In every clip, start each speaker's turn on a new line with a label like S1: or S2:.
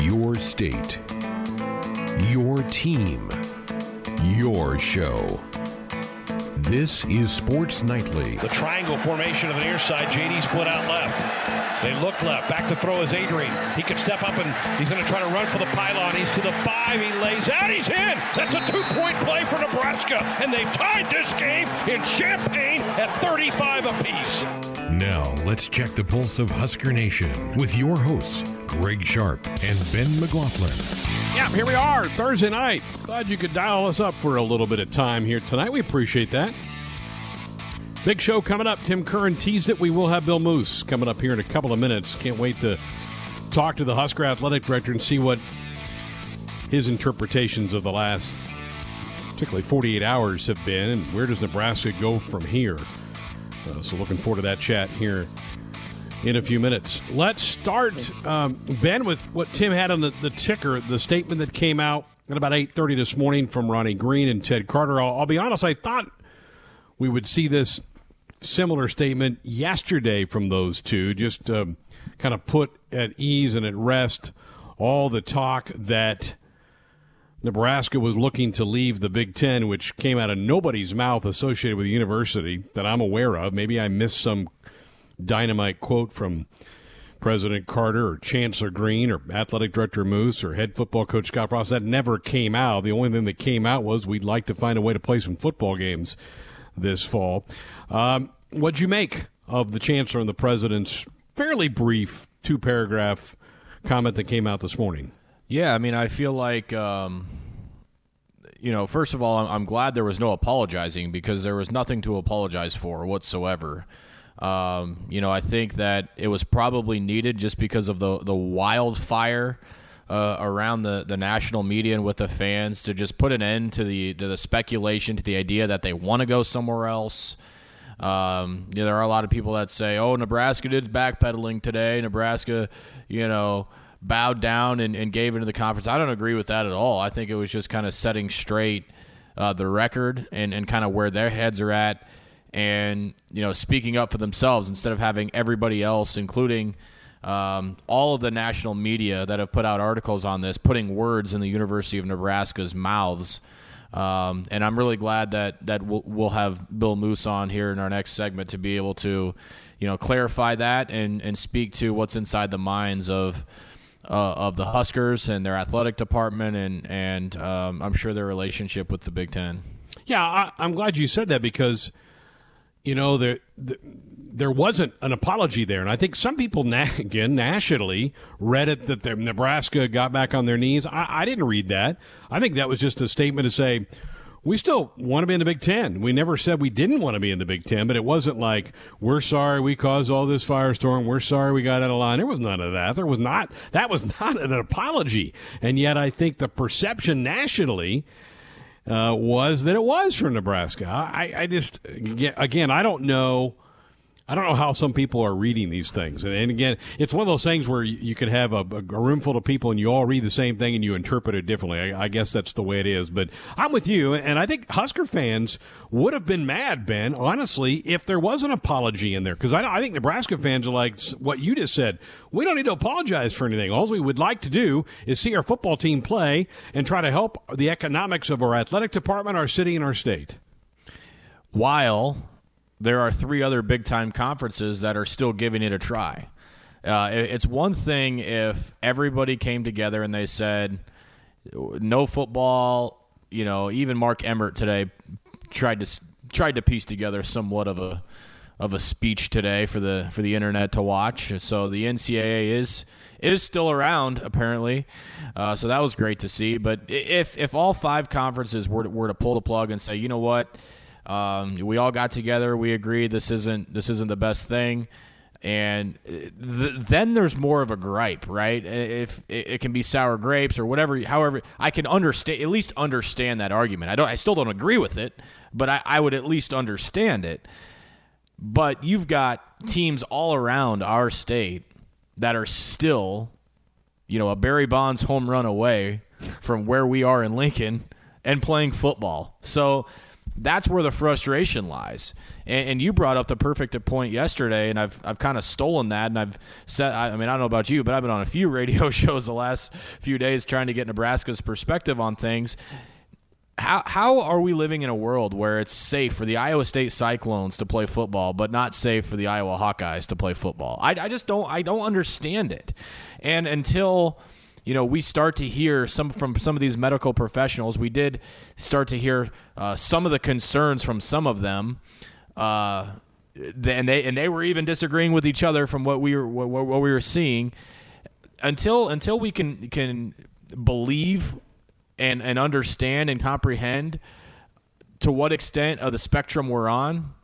S1: Your state. Your team. Your show. This is Sports Nightly.
S2: The triangle formation of the near side. JD split out left. They look left. Back to throw is Adrian. He could step up and he's going to try to run for the pylon. He's to the five. He lays out. He's in. That's a two point play for Nebraska. And they've tied this game in Champaign at 35 apiece.
S1: Now, let's check the pulse of Husker Nation with your hosts, Greg Sharp and Ben McLaughlin.
S2: Yeah, here we are, Thursday night. Glad you could dial us up for a little bit of time here tonight. We appreciate that. Big show coming up. Tim Curran teased it. We will have Bill Moos coming up here in a couple of minutes. Can't wait to talk to the Husker athletic director and see what his interpretations of the last, particularly 48 hours, have been, and where does Nebraska go from here. Uh, so, looking forward to that chat here in a few minutes. Let's start, um, Ben, with what Tim had on the, the ticker, the statement that came out at about 8.30 this morning from Ronnie Green and Ted Carter. I'll, I'll be honest, I thought we would see this similar statement yesterday from those two, just um, kind of put at ease and at rest all the talk that Nebraska was looking to leave the Big Ten, which came out of nobody's mouth associated with the university that I'm aware of. Maybe I missed some dynamite quote from President Carter or Chancellor Green or Athletic Director Moos or head football coach Scott Frost. That never came out. The only thing that came out was we'd like to find a way to play some football games this fall. Um, what'd you make of the Chancellor and the President's fairly brief two paragraph comment that came out this morning?
S3: Yeah, I mean, I feel like, um, you know, first of all, I'm, I'm, glad there was no apologizing because there was nothing to apologize for whatsoever. Um, you know, I think that it was probably needed just because of the the wildfire uh, around the, the national media and with the fans to just put an end to the to the speculation, to the idea that they want to go somewhere else. Um, you know, there are a lot of people that say, "Oh, Nebraska did backpedaling today. Nebraska, you know." bowed down and, and gave into the conference. I don't agree with that at all. I think it was just kind of setting straight uh, the record and, and kind of where their heads are at and, you know, speaking up for themselves instead of having everybody else, including um, all of the national media that have put out articles on this, putting words in the University of Nebraska's mouths. Um, and I'm really glad that that we'll, we'll, have Bill Moos on here in our next segment to be able to, you know, clarify that and and speak to what's inside the minds of uh, of the Huskers and their athletic department, and and um, I'm sure their relationship with the Big Ten.
S2: Yeah, I, am glad you said that because you know there, there wasn't an apology there, and I think some people again nationally read it that Nebraska got back on their knees. I, I didn't read that. I think that was just a statement to say we still want to be in the Big Ten. We never said we didn't want to be in the Big Ten, but it wasn't like we're sorry we caused all this firestorm. We're sorry we got out of line. There was none of that. There was not. That was not an apology. And yet, I think the perception nationally uh, was that it was for Nebraska. I, I just again, I don't know I don't know how some people are reading these things. And, and again, it's one of those things where you, you could have a, a, room full of people and you all read the same thing and you interpret it differently. I, I, guess that's the way it is. But I'm with you. And I think Husker fans would have been mad, Ben, honestly, if there was an apology in there. Because I, I think Nebraska fans are like what you just said. We don't need to apologize for anything. All we would like to do is see our football team play and try to help the economics of our athletic department, our city, and our state.
S3: While there are three other big time conferences that are still giving it a try. Uh, it's one thing if everybody came together and they said, no football. You know, even Mark Emmert today tried to tried to piece together somewhat of a of a speech today for the for the internet to watch. So the NCAA is is still around apparently. Uh, so that was great to see. But if if all five conferences were to, were to pull the plug and say, you know what um, we all got together. We agreed this isn't this isn't the best thing, and th- then there's more of a gripe, right? If it, it can be sour grapes or whatever, however, I can understand at least understand that argument. I don't. I still don't agree with it, but I, I would at least understand it. But you've got teams all around our state that are still, you know, a Barry Bonds home run away from where we are in Lincoln and playing football. So that's where the frustration lies. And, and, you brought up the perfect point yesterday, and I've I've kind of stolen that, and I've said, I mean, I don't know about you, but I've been on a few radio shows the last few days trying to get Nebraska's perspective on things. How, how are we living in a world where it's safe for the Iowa State Cyclones to play football, but not safe for the Iowa Hawkeyes to play football? I, I just don't I don't understand it. And until you know, we start to hear some from some of these medical professionals. We did start to hear uh, some of the concerns from some of them, uh, and they and they were even disagreeing with each other from what we were what, what we were seeing. Until until we can can believe and and understand and comprehend to what extent of the spectrum we're on,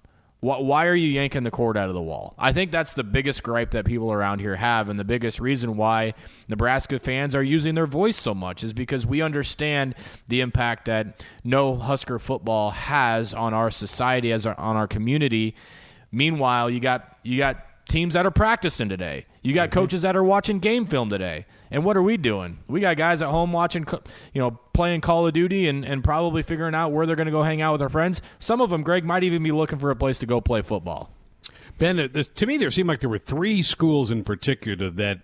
S3: why are you yanking the cord out of the wall? I think that's the biggest gripe that people around here have, and the biggest reason why Nebraska fans are using their voice so much is because we understand the impact that no Husker football has on our society, as our, on our community. Meanwhile, you got you got teams that are practicing today. You got mm-hmm. coaches that are watching game film today. And what are we doing? We got guys at home watching, you know, playing Call of Duty and, and probably figuring out where they're going to go hang out with their friends. Some of them, Greg, might even be looking for a place to go play football.
S2: Ben, to me, there seemed like there were three schools in particular that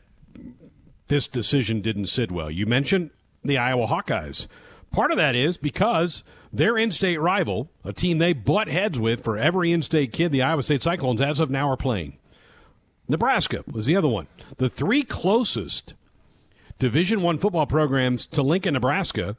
S2: this decision didn't sit well. You mentioned the Iowa Hawkeyes. Part of that is because their in-state rival, a team they butt heads with for every in-state kid, the Iowa State Cyclones, as of now are playing. Nebraska was the other one. The three closest Division One football programs to Lincoln, Nebraska,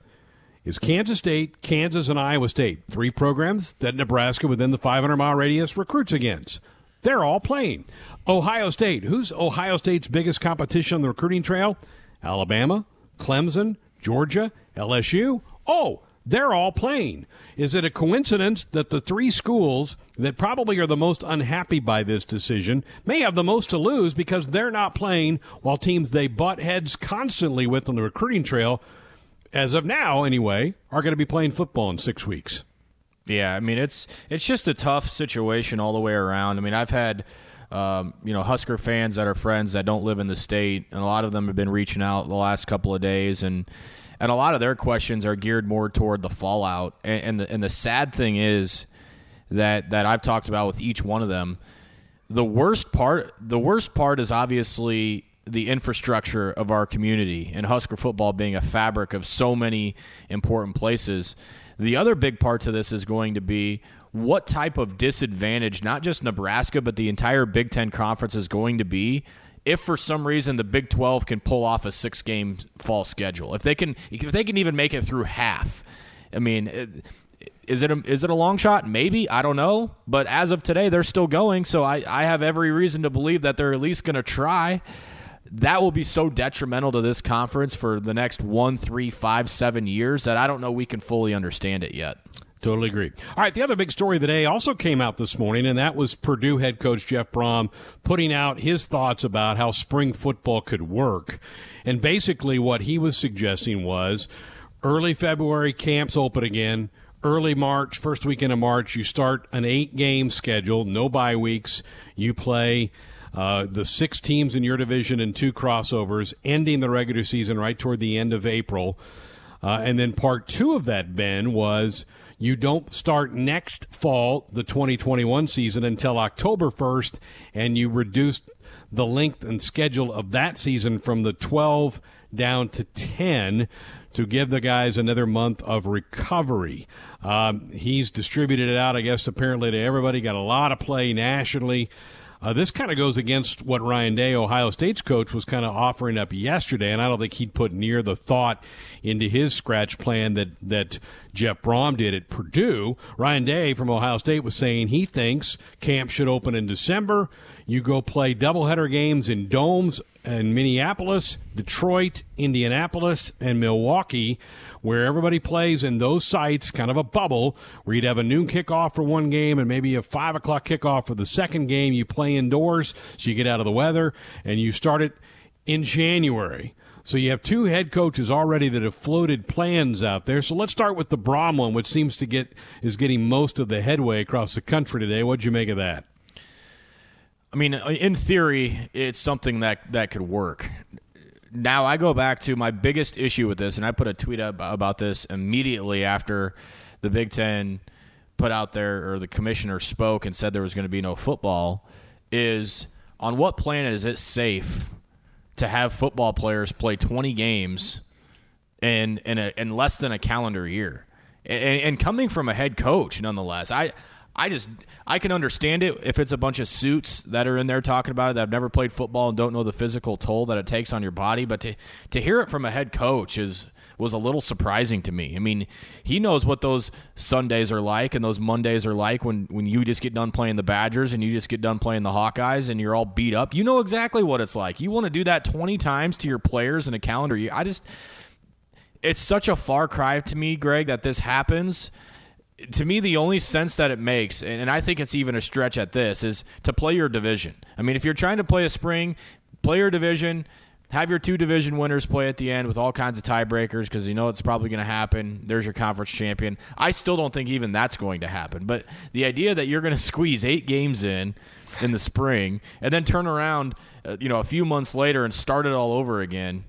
S2: is Kansas State, Kansas, and Iowa State. Three programs that Nebraska, within the 500 mile radius, recruits against. They're all playing. Ohio State. Who's Ohio State's biggest competition on the recruiting trail? Alabama, Clemson, Georgia, LSU. Oh, they're all playing. Is it a coincidence that the three schools that probably are the most unhappy by this decision may have the most to lose because they're not playing while teams they butt heads constantly with on the recruiting trail, as of now anyway, are going to be playing football in six weeks?
S3: Yeah, I mean it's it's just a tough situation all the way around. I mean I've had um, you know Husker fans that are friends that don't live in the state, and a lot of them have been reaching out the last couple of days and and a lot of their questions are geared more toward the fallout. And, and the, and the sad thing is that that I've talked about with each one of them. The worst part, the worst part is obviously the infrastructure of our community and Husker football being a fabric of so many important places. The other big part to this is going to be what type of disadvantage, not just Nebraska, but the entire Big Ten Conference is going to be if for some reason the Big 12 can pull off a six game fall schedule, if they can, if they can even make it through half, I mean, is it a, is it a long shot? Maybe I don't know, but as of today, they're still going. So I, I have every reason to believe that they're at least going to try. That will be so detrimental to this conference for the next one, three, five, seven years that I don't know we can fully understand it yet.
S2: Totally agree. All right, the other big story of the day also came out this morning, and that was Purdue head coach Jeff Brohm putting out his thoughts about how spring football could work. And basically, what he was suggesting was early February camps open again. Early March, first weekend of March, you start an eight game schedule, no bye weeks. You play uh, the six teams in your division and two crossovers, ending the regular season right toward the end of April. Uh, and then part two of that, Ben, was you don't start next fall, the 2021 season, until October 1st, and you reduce the length and schedule of that season from the 12 down to 10 to give the guys another month of recovery. Um, he's distributed it out, I guess, apparently to everybody. Got a lot of play nationally. Uh, this kind of goes against what Ryan Day, Ohio State's coach, was kind of offering up yesterday, and I don't think he'd put near the thought into his scratch plan that that Jeff Brohm did at Purdue. Ryan Day from Ohio State was saying he thinks camp should open in December. You go play doubleheader games in domes in Minneapolis, Detroit, Indianapolis, and Milwaukee where everybody plays in those sites, kind of a bubble, where you'd have a noon kickoff for one game and maybe a five o'clock kickoff for the second game. You play indoors, so you get out of the weather, and you start it in January. So you have two head coaches already that have floated plans out there. So let's start with the Brohm one, which seems to get is getting most of the headway across the country today. What'd you make of that?
S3: I mean, uh, in theory, it's something that that could work now I go back to my biggest issue with this, and I put a tweet up about this immediately after the Big Ten put out there, or the commissioner spoke and said there was going to be no football, is on what planet is it safe to have football players play 20 games in in, a, in less than a calendar year? And, and coming from a head coach, nonetheless, I I just I can understand it if it's a bunch of suits that are in there talking about it that have never played football and don't know the physical toll that it takes on your body. But to to hear it from a head coach is was a little surprising to me. I mean, he knows what those Sundays are like and those Mondays are like when when you just get done playing the Badgers and you just get done playing the Hawkeyes and you're all beat up. You know exactly what it's like. You want to do that 20 times to your players in a calendar year. I just it's such a far cry to me, Greg, that this happens to me, the only sense that it makes, and I think it's even a stretch at this, is to play your division. I mean, if you're trying to play a spring, play your division, have your two division winners play at the end with all kinds of tiebreakers because you know it's probably going to happen. There's your conference champion. I still don't think even that's going to happen. But the idea that you're going to squeeze eight games in in the spring and then turn around, uh, you know, a few months later and start it all over again,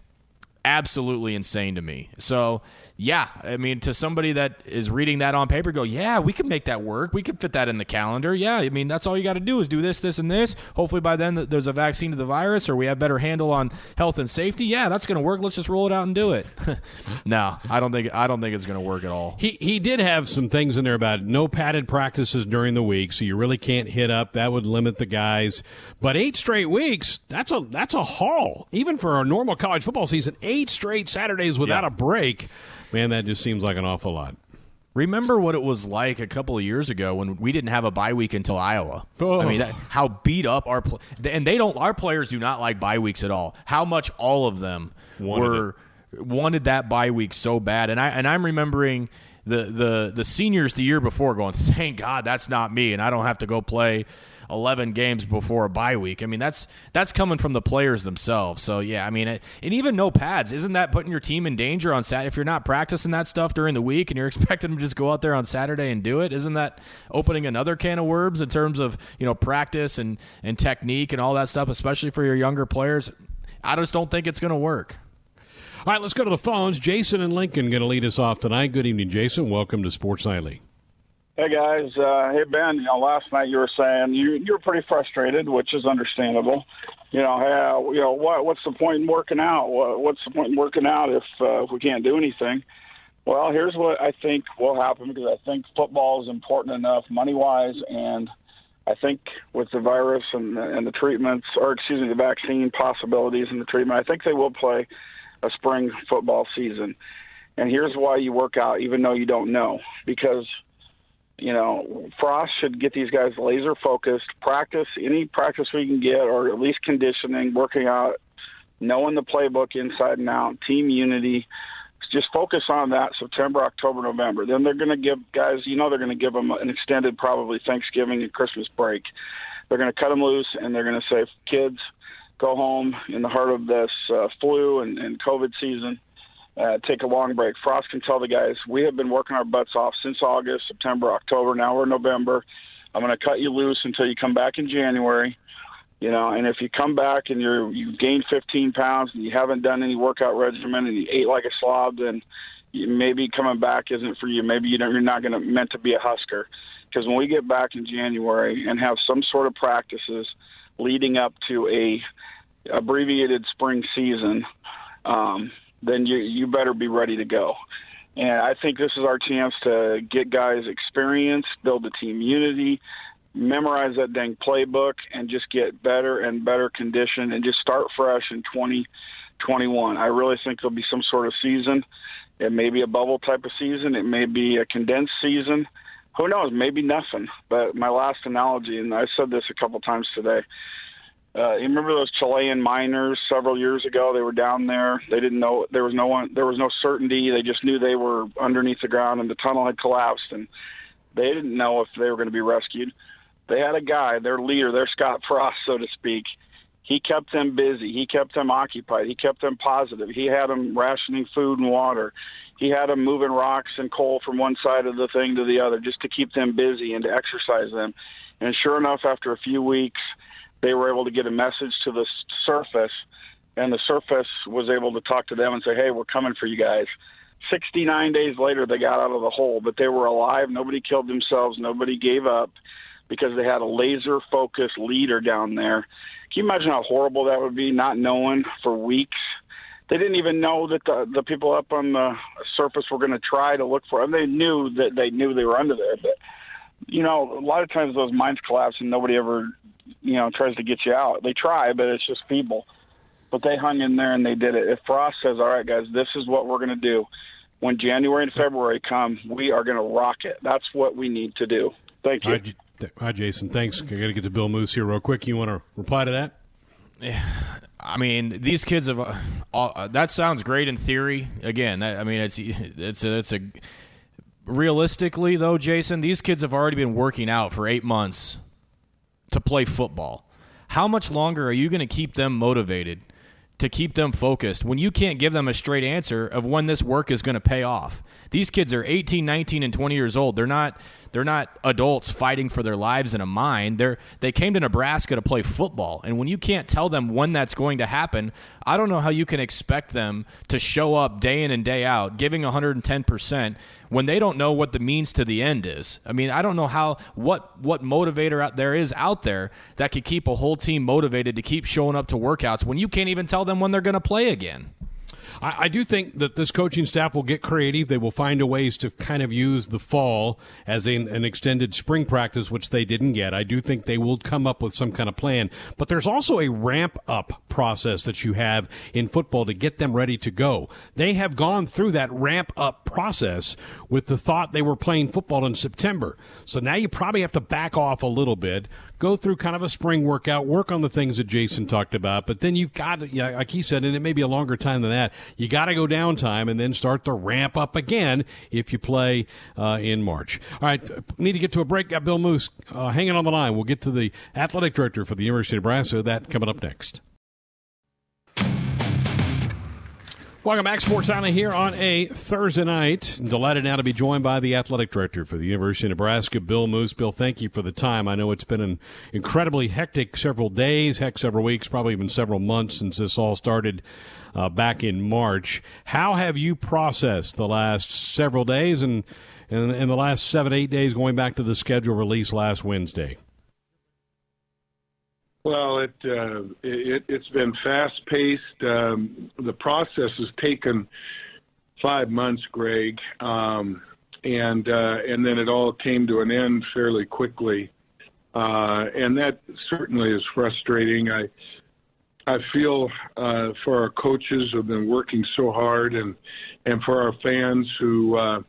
S3: absolutely insane to me. So yeah, I mean, to somebody that is reading that on paper, go, yeah, we can make that work. We can fit that in the calendar. Yeah, I mean, that's all you got to do is do this, this, and this. Hopefully, by then there's a vaccine to the virus, or we have better handle on health and safety. Yeah, that's going to work. Let's just roll it out and do it. no, I don't think I don't think it's going to work at all.
S2: He he did have some things in there about no padded practices during the week, so you really can't hit up. That would limit the guys. But eight straight weeks, that's a that's a haul, even for a normal college football season. Eight straight Saturdays without yeah. a break. Man, that just seems like an awful lot.
S3: Remember what it was like a couple of years ago when we didn't have a bye week until Iowa. Oh. I mean, that, oh. how beat up our pl- and they don't. Our players do not like bye weeks at all. How much all of them wanted were it. wanted that bye week so bad. And I and I'm remembering the the the seniors the year before going, thank God that's not me, and I don't have to go play 11 games before a bye week. I mean, that's that's coming from the players themselves. So yeah, I mean, and even no pads, isn't that putting your team in danger on Saturday? If you're not practicing that stuff during the week and you're expecting them to just go out there on Saturday and do it, isn't that opening another can of worms in terms of you know practice and and technique and all that stuff, especially for your younger players? I just don't think it's going to work.
S2: All right, let's go to the phones. Jason and Lincoln going to lead us off tonight. Good evening, Jason. Welcome to Sports Nightly.
S4: Hey guys, uh, hey Ben. You know, last night you were saying you you were pretty frustrated, which is understandable. You know, hey, you know what what's the point in working out? What, what's the point in working out if uh, if we can't do anything? Well, here's what I think will happen because I think football is important enough money wise, and I think with the virus and and the treatments, or excuse me, the vaccine possibilities and the treatment, I think they will play a spring football season. And here's why you work out even though you don't know because you know, Frost should get these guys laser focused, practice any practice we can get, or at least conditioning, working out, knowing the playbook inside and out, team unity. Just focus on that September, October, November. Then they're going to give guys, you know, they're going to give them an extended, probably Thanksgiving and Christmas break. They're going to cut them loose and they're going to say, kids, go home in the heart of this uh, flu and, and COVID season uh, take a long break. Frost can tell the guys we have been working our butts off since August, September, October. Now we're November. I'm going to cut you loose until you come back in January. You know, and if you come back and you're you gained 15 pounds and you haven't done any workout regimen and you ate like a slob, then you, maybe coming back isn't for you. Maybe you don't, you're not going to meant to be a Husker. Because when we get back in January and have some sort of practices leading up to a abbreviated spring season, um, then you you better be ready to go. And I think this is our chance to get guys experience, build the team unity, memorize that dang playbook, and just get better and better conditioned and just start fresh in 2021. I really think there'll be some sort of season. It may be a bubble type of season. It may be a condensed season. Who knows? Maybe nothing. But my last analogy, and I said this a couple times today uh, you remember those Chilean miners several years ago? They were down there. They didn't know there was no one. There was no certainty. They just knew they were underneath the ground, and the tunnel had collapsed, and they didn't know if they were going to be rescued. They had a guy, their leader, their Scott Frost, so to speak. He kept them busy. He kept them occupied. He kept them positive. He had them rationing food and water. He had them moving rocks and coal from one side of the thing to the other just to keep them busy and to exercise them. And sure enough, after a few weeks, they were able to get a message to the surface, and the surface was able to talk to them and say, "Hey, we're coming for you guys." 69 days later, they got out of the hole, but they were alive. Nobody killed themselves. Nobody gave up because they had a laser focused leader down there. Can you imagine how horrible that would be, not knowing for weeks? They didn't even know that the the people up on the surface were going to try to look for them. They knew that they knew they were under there, but you know, a lot of times those mines collapse and nobody ever, you know, tries to get you out. They try, but it's just feeble. But they hung in there and they did it. If Frost says, "All right, guys, this is what we're going to do," when January and February come, we are going to rock it. That's what we need to do. Thank you.
S2: Hi, Jason. Thanks. I got to get to Bill Moos here real quick. You want to reply to that?
S3: Yeah. I mean, these kids have. Uh, uh, that sounds great in theory. Again, I mean, it's it's a, it's a realistically though, Jason, these kids have already been working out for eight months to play football. How much longer are you going to keep them motivated? To keep them focused when you can't give them a straight answer of when this work is going to pay off. These kids are 18, 19, and 20 years old. They're not they're not adults fighting for their lives in a mine. They're they came to Nebraska to play football, and when you can't tell them when that's going to happen, I don't know how you can expect them to show up day in and day out, giving 110 percent when they don't know what the means to the end is. I mean, I don't know how what what motivator out there is out there that could keep a whole team motivated to keep showing up to workouts when you can't even tell them when they're going to play again.
S2: I, I, do think that this coaching staff will get creative. They will find a ways to kind of use the fall as an, an extended spring practice, which they didn't get. I do think they will come up with some kind of plan. But there's also a ramp up process that you have in football to get them ready to go. They have gone through that ramp up process with the thought they were playing football in September. So now you probably have to back off a little bit, go through kind of a spring workout, work on the things that Jason talked about. But then you've got, yeah, like he said, and it may be a longer time than that. You got to go downtime and then start to ramp up again if you play uh, in March. All right, need to get to a break. Got Bill Moos uh, hanging on the line. We'll get to the athletic director for the University of Nebraska. That coming up next. Welcome back, Sports Nightly here on a Thursday night. I'm delighted now to be joined by the athletic director for the University of Nebraska, Bill Moos. Bill, thank you for the time. I know it's been an incredibly hectic several days, heck, several weeks, probably even several months since this all started uh, back in March. How have you processed the last several days and, and, and the last seven, eight days going back to the schedule release last Wednesday?
S5: Well, it, uh, it has been fast paced. Um, the process has taken five months, Greg, um, and uh, and then it all came to an end fairly quickly, uh, and that certainly is frustrating. I I feel uh, for our coaches who've been working so hard, and and for our fans who uh,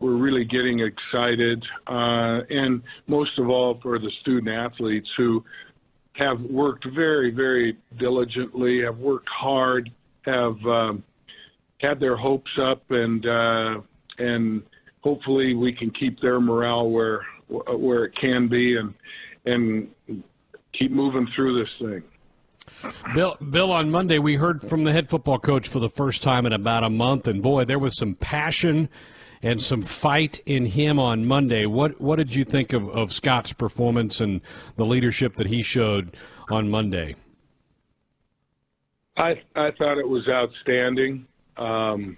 S5: were really getting excited, uh, and most of all for the student athletes who have worked very, very diligently, have worked hard, have um, had their hopes up, and uh, and hopefully we can keep their morale where where it can be, and and keep moving through this thing.
S2: Bill, Bill, on Monday we heard from the head football coach for the first time in about a month, and boy, there was some passion and some fight in him on Monday. What what did you think of, of Scott's performance and the leadership that he showed on Monday?
S5: I I thought it was outstanding. Um,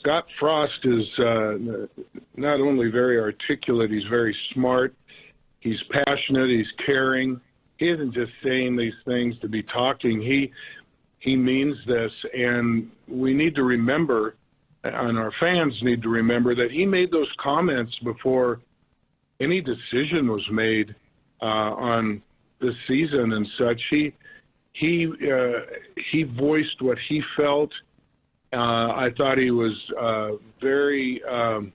S5: Scott Frost is uh, not only very articulate, he's very smart. He's passionate. He's caring. He isn't just saying these things to be talking. He he means this, and we need to remember and our fans need to remember that he made those comments before any decision was made uh, on this season and such. He he uh, he voiced what he felt. Uh, I thought he was uh, very um,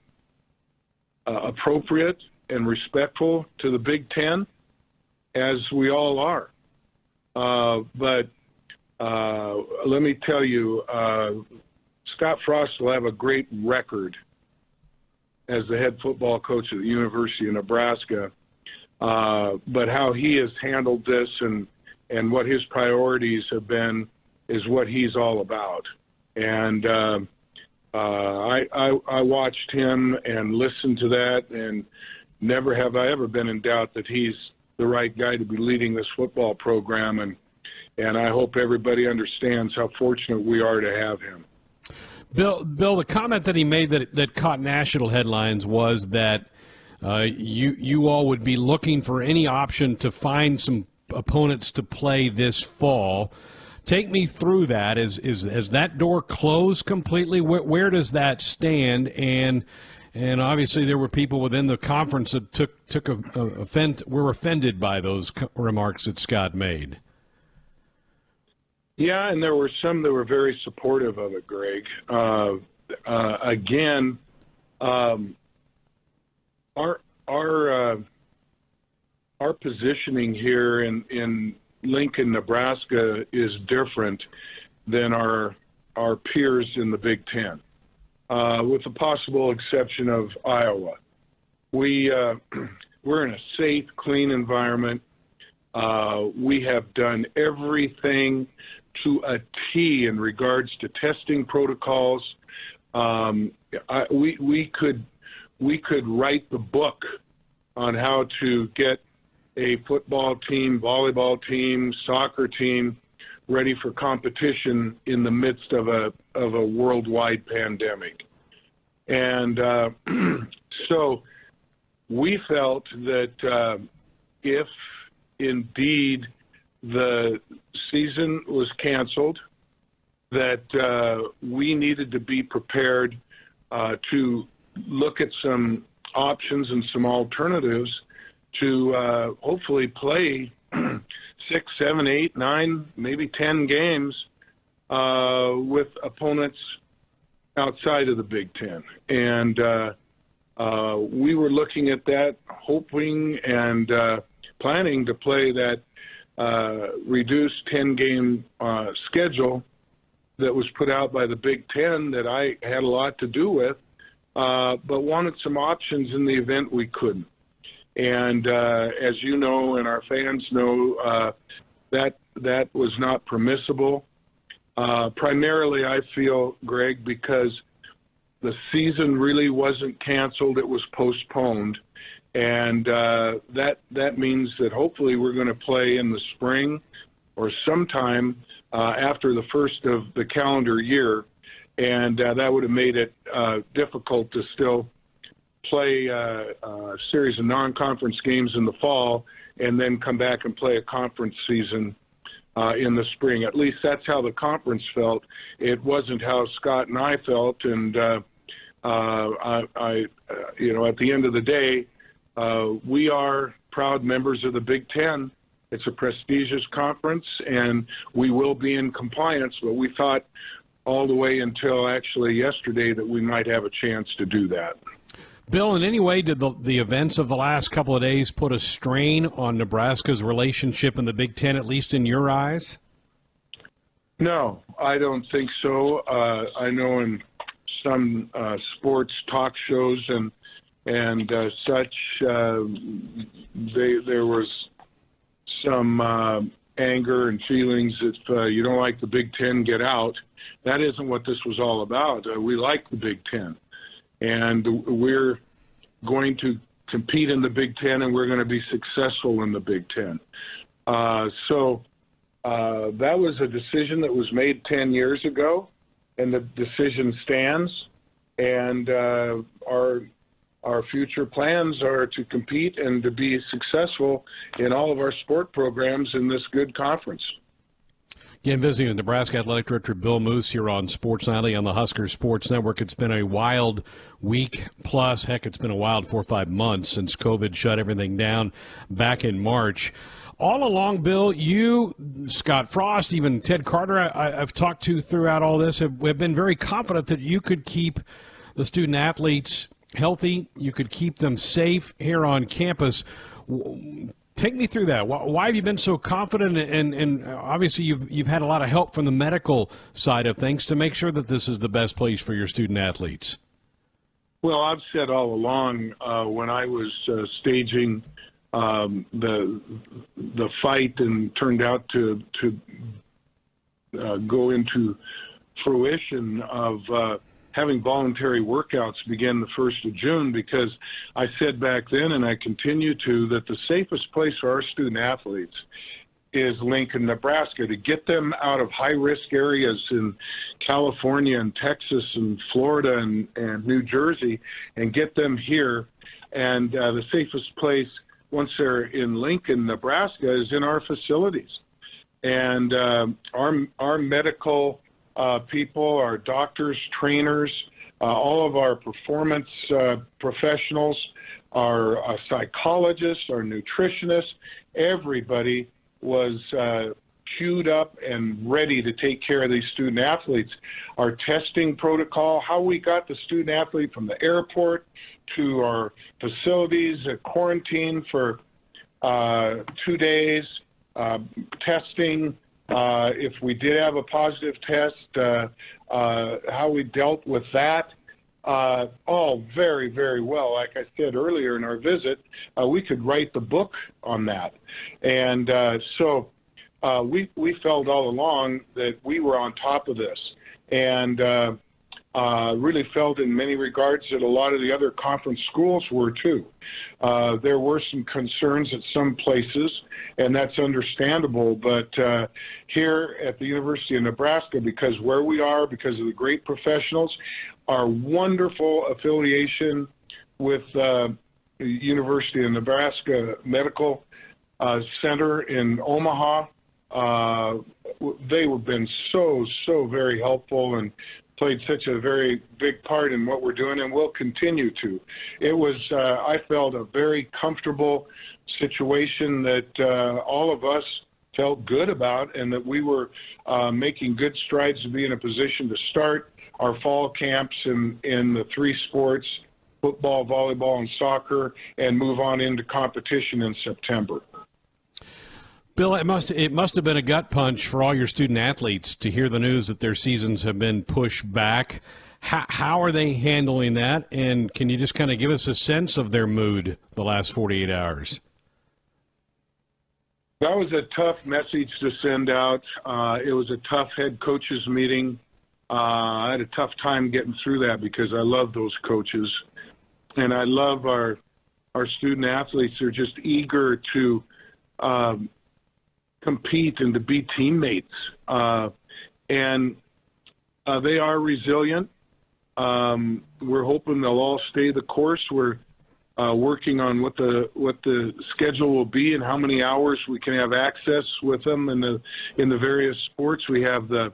S5: uh, appropriate and respectful to the Big Ten, as we all are. Uh, but let me tell you, Scott Frost will have a great record as the head football coach at the University of Nebraska. Uh, but how he has handled this and and what his priorities have been is what he's all about. And uh, uh, I, I I watched him and listened to that, and never have I ever been in doubt that he's the right guy to be leading this football program. And and I hope everybody understands how fortunate we are to have him.
S2: Bill, Bill, the comment that he made that that caught national headlines was that uh, you you all would be looking for any option to find some opponents to play this fall. Take me through that. Is is has that door closed completely? Where, where does that stand? And and obviously there were people within the conference that took took a, a offend were offended by those remarks that Scott made.
S5: Yeah, and there were some that were very supportive of it, Greg. Uh, uh, again, um, our our uh, our positioning here in in Lincoln, Nebraska, is different than our our peers in the Big Ten, uh, with the possible exception of Iowa. We uh, we're in a safe, clean environment. Uh, we have done everything to a T in regards to testing protocols. Um, I, we we could we could write the book on how to get a football team, volleyball team, soccer team ready for competition in the midst of a of a worldwide pandemic. And uh, so we felt that uh, if indeed the season was canceled, that uh, we needed to be prepared uh, to look at some options and some alternatives to uh, hopefully play six, seven, eight, nine, maybe ten games uh, with opponents outside of the Big Ten. And uh, uh, we were looking at that, hoping and planning to play that reduced 10 game uh, schedule that was put out by the Big Ten that I had a lot to do with, uh, but wanted some options in the event we couldn't. And uh, as you know, and our fans know, uh, that that was not permissible. Uh, primarily, I feel, Greg, because the season really wasn't canceled; it was postponed and uh, that that means that hopefully we're going to play in the spring or sometime uh, after the first of the calendar year, and uh, that would have made it uh, difficult to still play uh, a series of non-conference games in the fall and then come back and play a conference season uh, in the spring. At least that's how the conference felt. It wasn't how Scott and I felt, and I, I, you know, at the end of the day uh, we are proud members of the Big Ten. It's a prestigious conference, and we will be in compliance. But we thought all the way until actually yesterday that we might have a chance to do that.
S2: Bill, in any way, did the, the events of the last couple of days put a strain on Nebraska's relationship in the Big Ten, at least in your eyes?
S5: No, I don't think so. Uh, I know in some uh, sports talk shows and and uh, such. Uh, they, there was some uh, anger and feelings if uh, you don't like the Big Ten, get out. That isn't what this was all about. Uh, we like the Big Ten, and we're going to compete in the Big Ten, and we're going to be successful in the Big Ten. Uh, so that was a decision that was made 10 years ago, and the decision stands. And our our future plans are to compete and to be successful in all of our sport programs in this good conference.
S2: Again, visiting with Nebraska Athletic Director Bill Moos here on Sports Nightly on the Husker Sports Network. It's been a wild week plus. Heck, it's been a wild four or five months since COVID shut everything down back in March. All along, Bill, you, Scott Frost, even Ted Carter, I, have talked to throughout all this, have, have been very confident that you could keep the student athletes healthy. You could keep them safe here on campus. Take me through that. Why have you been so confident? And, and obviously, you've you've had a lot of help from the medical side of things to make sure that this is the best place for your student athletes.
S5: Well, I've said all along uh, when I was uh, staging um, the the fight and turned out to to uh, go into fruition of uh, having voluntary workouts begin the 1st of June because I said back then, and I continue to, that the safest place for our student athletes is Lincoln, Nebraska, to get them out of high risk areas in California and Texas and Florida and, and New Jersey and get them here. And uh, the safest place once they're in Lincoln, Nebraska, is in our facilities. And uh, our, our medical uh, people, our doctors, trainers, uh, all of our performance uh, professionals, our uh, psychologists, our nutritionists, everybody was uh, queued up and ready to take care of these student athletes. Our testing protocol, how we got the student athlete from the airport to our facilities, at quarantine for uh, two days, uh, testing. Uh, if we did have a positive test, uh, uh, how we dealt with that. Uh, all very, very well. Like I said earlier in our visit, uh, we could write the book on that. And so we, we felt all along that we were on top of this. And uh, uh, really felt in many regards that a lot of the other conference schools were too. Uh, there were some concerns at some places, and that's understandable. But uh, here at the University of Nebraska, because where we are, because of the great professionals, our wonderful affiliation with uh, the University of Nebraska Medical uh, Center in Omaha. Uh, they have been so, so very helpful and played such a very big part in what we're doing and will continue to. It was, uh, I felt, a very comfortable situation that uh, all of us felt good about and that we were uh, making good strides to be in a position to start our fall camps in, in the three sports football, volleyball, and soccer and move on into competition in September.
S2: Bill, it must it must have been a gut punch for all your student athletes to hear the news that their seasons have been pushed back. How, how are they handling that? And can you just kind of give us a sense of their mood the last 48 hours?
S5: That was a tough message to send out. Uh, it was a tough head coaches meeting. Uh, I had a tough time getting through that because I love those coaches, and I love our our student athletes. They're just eager to um, compete and to be teammates. Uh, and uh, they are resilient. Um, we're hoping they'll all stay the course. We're uh, working on what the what the schedule will be and how many hours we can have access with them in the in the various sports. We have the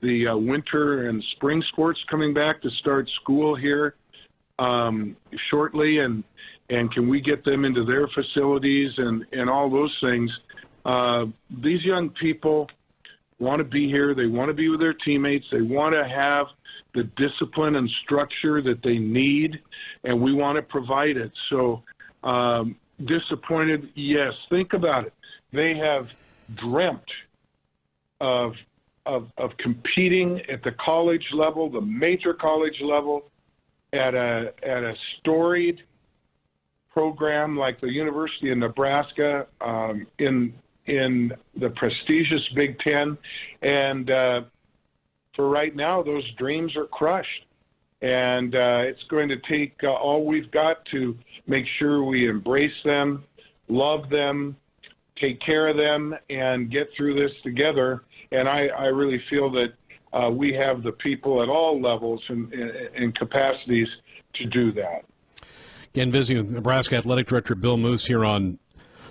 S5: the uh, winter and spring sports coming back to start school here um, shortly, and and can we get them into their facilities and and all those things. Uh, these young people want to be here. They want to be with their teammates. They want to have the discipline and structure that they need, and we want to provide it. So, um, disappointed, yes. Think about it. They have dreamt of, of, of competing at the college level, the major college level, at a, at a storied program like the University of Nebraska um, in in the prestigious Big Ten. And uh, for right now, those dreams are crushed. And uh, it's going to take uh, all we've got to make sure we embrace them, love them, take care of them, and get through this together. And I, I really feel that uh, we have the people at all levels and, and capacities to do that.
S2: Again, visiting Nebraska Athletic Director Bill Moos here on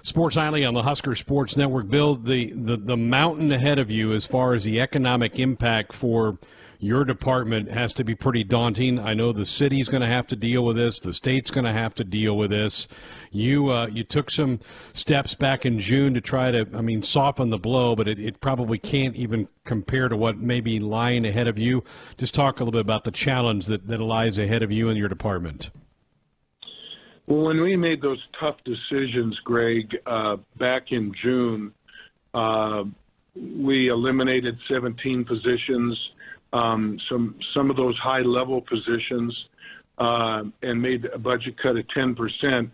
S2: Sports Nightly on the Husker Sports Network. Bill, the, the, the mountain ahead of you as far as the economic impact for your department has to be pretty daunting. I know the city's going to have to deal with this. The state's going to have to deal with this. You uh, you took some steps back in June to try to, I mean, soften the blow, but it, it probably can't even compare to what may be lying ahead of you. Just talk a little bit about the challenge that, that lies ahead of you and your department.
S5: Well, when we made those tough decisions, Greg, uh, back in June, uh, we eliminated 17 positions, um, some some of those high level positions, uh, and made a budget cut of 10%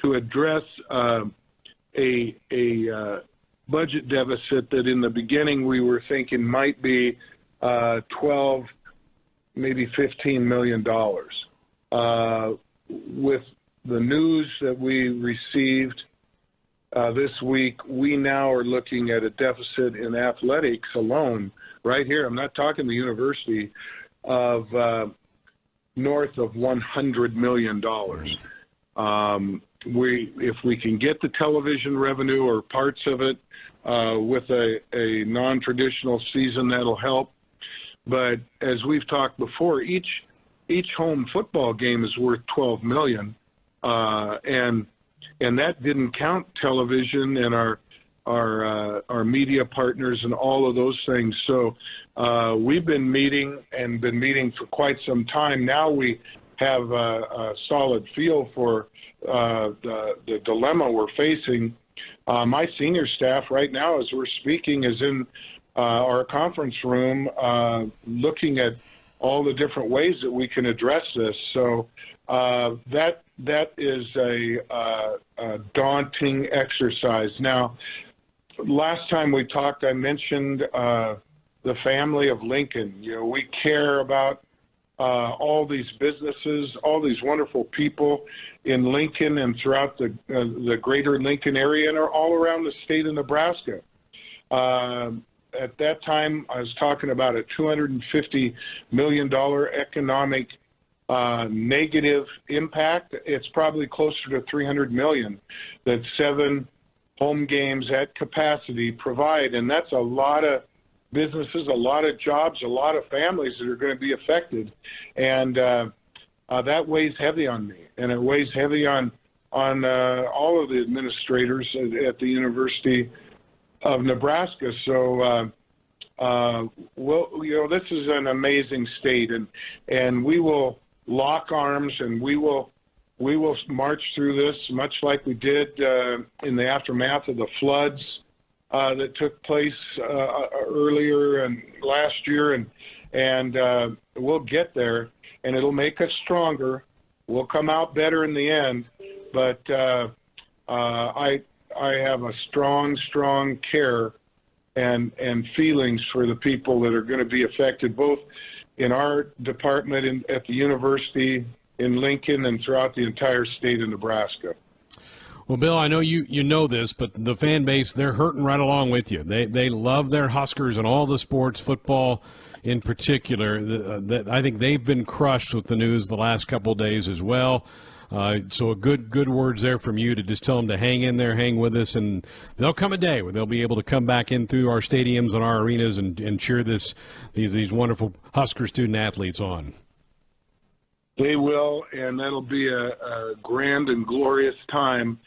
S5: to address uh, a a uh, budget deficit that in the beginning we were thinking might be uh, 12, maybe 15 million dollars. with the news that we received uh, this week, we now are looking at a deficit in athletics alone, right here. I'm not talking the university, of uh, north of 100 million dollars. Um, we, if we can get the television revenue or parts of it uh, with a, a non-traditional season, that'll help. But as we've talked before, each each home football game is worth 12 million, uh, and and that didn't count television and our our uh, our media partners and all of those things. So uh, we've been meeting and been meeting for quite some time. Now we have a, a solid feel for uh, the, the dilemma we're facing. Uh, my senior staff right now, as we're speaking, is in uh, our conference room uh, looking at all the different ways that we can address this. So that that is a, uh, a, daunting exercise. Now, last time we talked, I mentioned uh, the family of Lincoln. You know, we care about uh, all these businesses, all these wonderful people in Lincoln and throughout the uh, the greater Lincoln area and are all around the state of Nebraska. Um, at that time, I was talking about a 250 million dollar economic uh, negative impact. It's probably closer to 300 million that seven home games at capacity provide, and that's a lot of businesses, a lot of jobs, a lot of families that are going to be affected, and uh, uh, that weighs heavy on me, and it weighs heavy on on uh, all of the administrators at, at the University of Nebraska. So, uh, uh, well, you know, this is an amazing state, and and we will lock arms and we will we will march through this much like we did uh, in the aftermath of the floods uh, that took place uh, earlier and last year, and and uh, we'll get there, and it'll make us stronger. We'll come out better in the end, but uh, uh, I I have a strong, strong care and and feelings for the people that are going to be affected, both in our department in, at the university in Lincoln and throughout the entire state of Nebraska.
S2: Well, Bill, I know you, you know this, but the fan base they're hurting right along with you. They they love their Huskers and all the sports, football in particular. Uh, that I think they've been crushed with the news the last couple days as well. Uh, so a good good words there from you to just tell them to hang in there, hang with us, and there'll come a day when they'll be able to come back in through our stadiums and our arenas and, and cheer this these these wonderful Husker student athletes on.
S5: They will, and that'll be a, a grand and glorious time,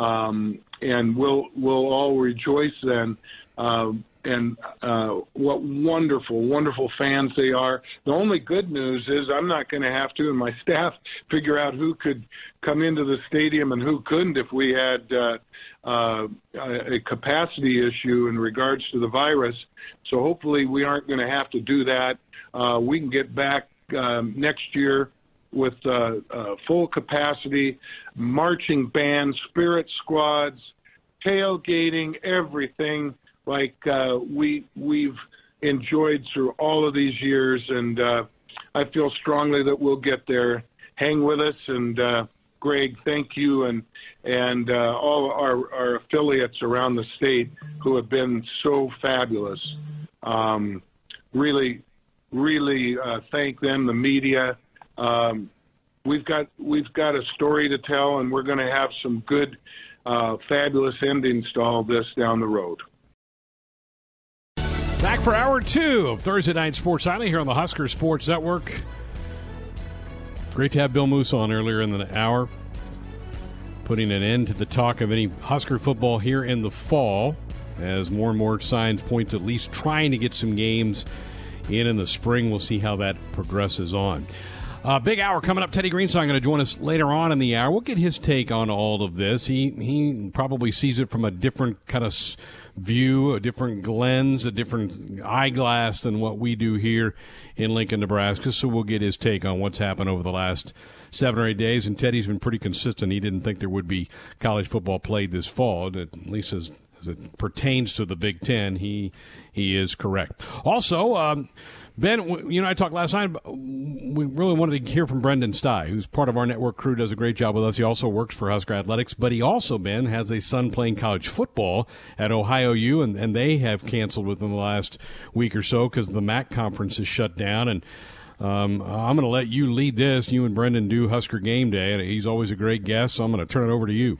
S5: um, and we'll we'll all rejoice then. Uh, and uh, what wonderful, wonderful fans they are. The only good news is I'm not going to have to, and my staff figure out who could come into the stadium and who couldn't if we had uh, uh, a capacity issue in regards to the virus. So hopefully we aren't going to have to do that. Uh, we can get back um, next year with uh, uh, full capacity, marching bands, spirit squads, tailgating, everything like uh, we we've enjoyed through all of these years, and uh, I feel strongly that we'll get there. Hang with us, and uh, Greg, thank you, and and uh, all our, our affiliates around the state who have been so fabulous. Um, really, really uh, thank them, the media. Um, we've got we've got a story to tell, and we're going to have some good, uh, fabulous endings to all this down the road.
S2: Back for hour two of Thursday Night Sports Nightly here on the Husker Sports Network. Great to have Bill Moos on earlier in the hour, putting an end to the talk of any Husker football here in the fall, as more and more signs point to at least trying to get some games in in the spring. We'll see how that progresses on. Uh, big hour coming up. Teddy Greenstein going to join us later on in the hour. We'll get his take on all of this. He he probably sees it from a different kind of view, a different lens, a different eyeglass than what we do here in Lincoln, Nebraska. So we'll get his take on what's happened over the last seven or eight days. And Teddy's been pretty consistent. He didn't think there would be college football played this fall, at least as, as it pertains to the Big Ten. He he is correct. Also. Um, Ben, you know, I talked last night. We really wanted to hear from Brendan Stai, who's part of our network crew, does a great job with us. He also works for Husker Athletics, but he also, Ben, has a son playing college football at Ohio U, and, and they have canceled within the last week or so because the MAC conference is shut down. And um, I'm going to let you lead this. You and Brendan do Husker Game Day, and he's always a great guest, so I'm going to turn it over to you.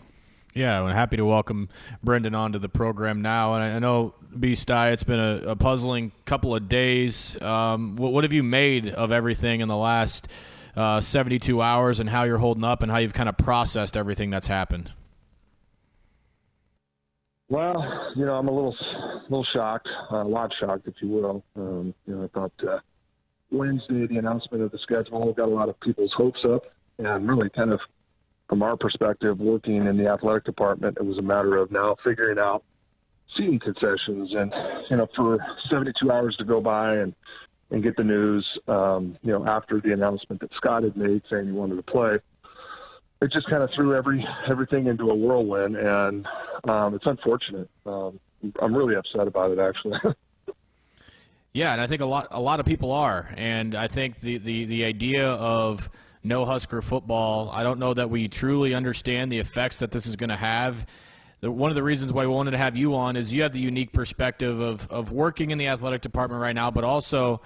S3: Yeah, I'm happy to welcome Brendan onto the program now. And I know, B. Stai, it's been a, a puzzling couple of days. Um, what, what, have you made of everything in the last uh, 72 hours and how you're holding up and how you've kind of processed everything that's happened?
S6: Well, you know, I'm a little, little shocked, a lot shocked, if you will. Um, you know, I thought uh, Wednesday, the announcement of the schedule got a lot of people's hopes up and really kind of – from our perspective, working in the athletic department, it was a matter of now figuring out seating concessions. And, you know, for 72 hours to go by and, and get the news, um, you know, after the announcement that Scott had made saying he wanted to play, it just kind of threw every everything into a whirlwind, and um, it's unfortunate. Um, I'm really upset about it, actually.
S3: yeah, and I think a lot a lot of people are, and I think the the the idea of no Husker football. I don't know that we truly understand the effects that this is going to have. One of the reasons why we wanted to have you on is you have the unique perspective of, of working in the athletic department right now, but also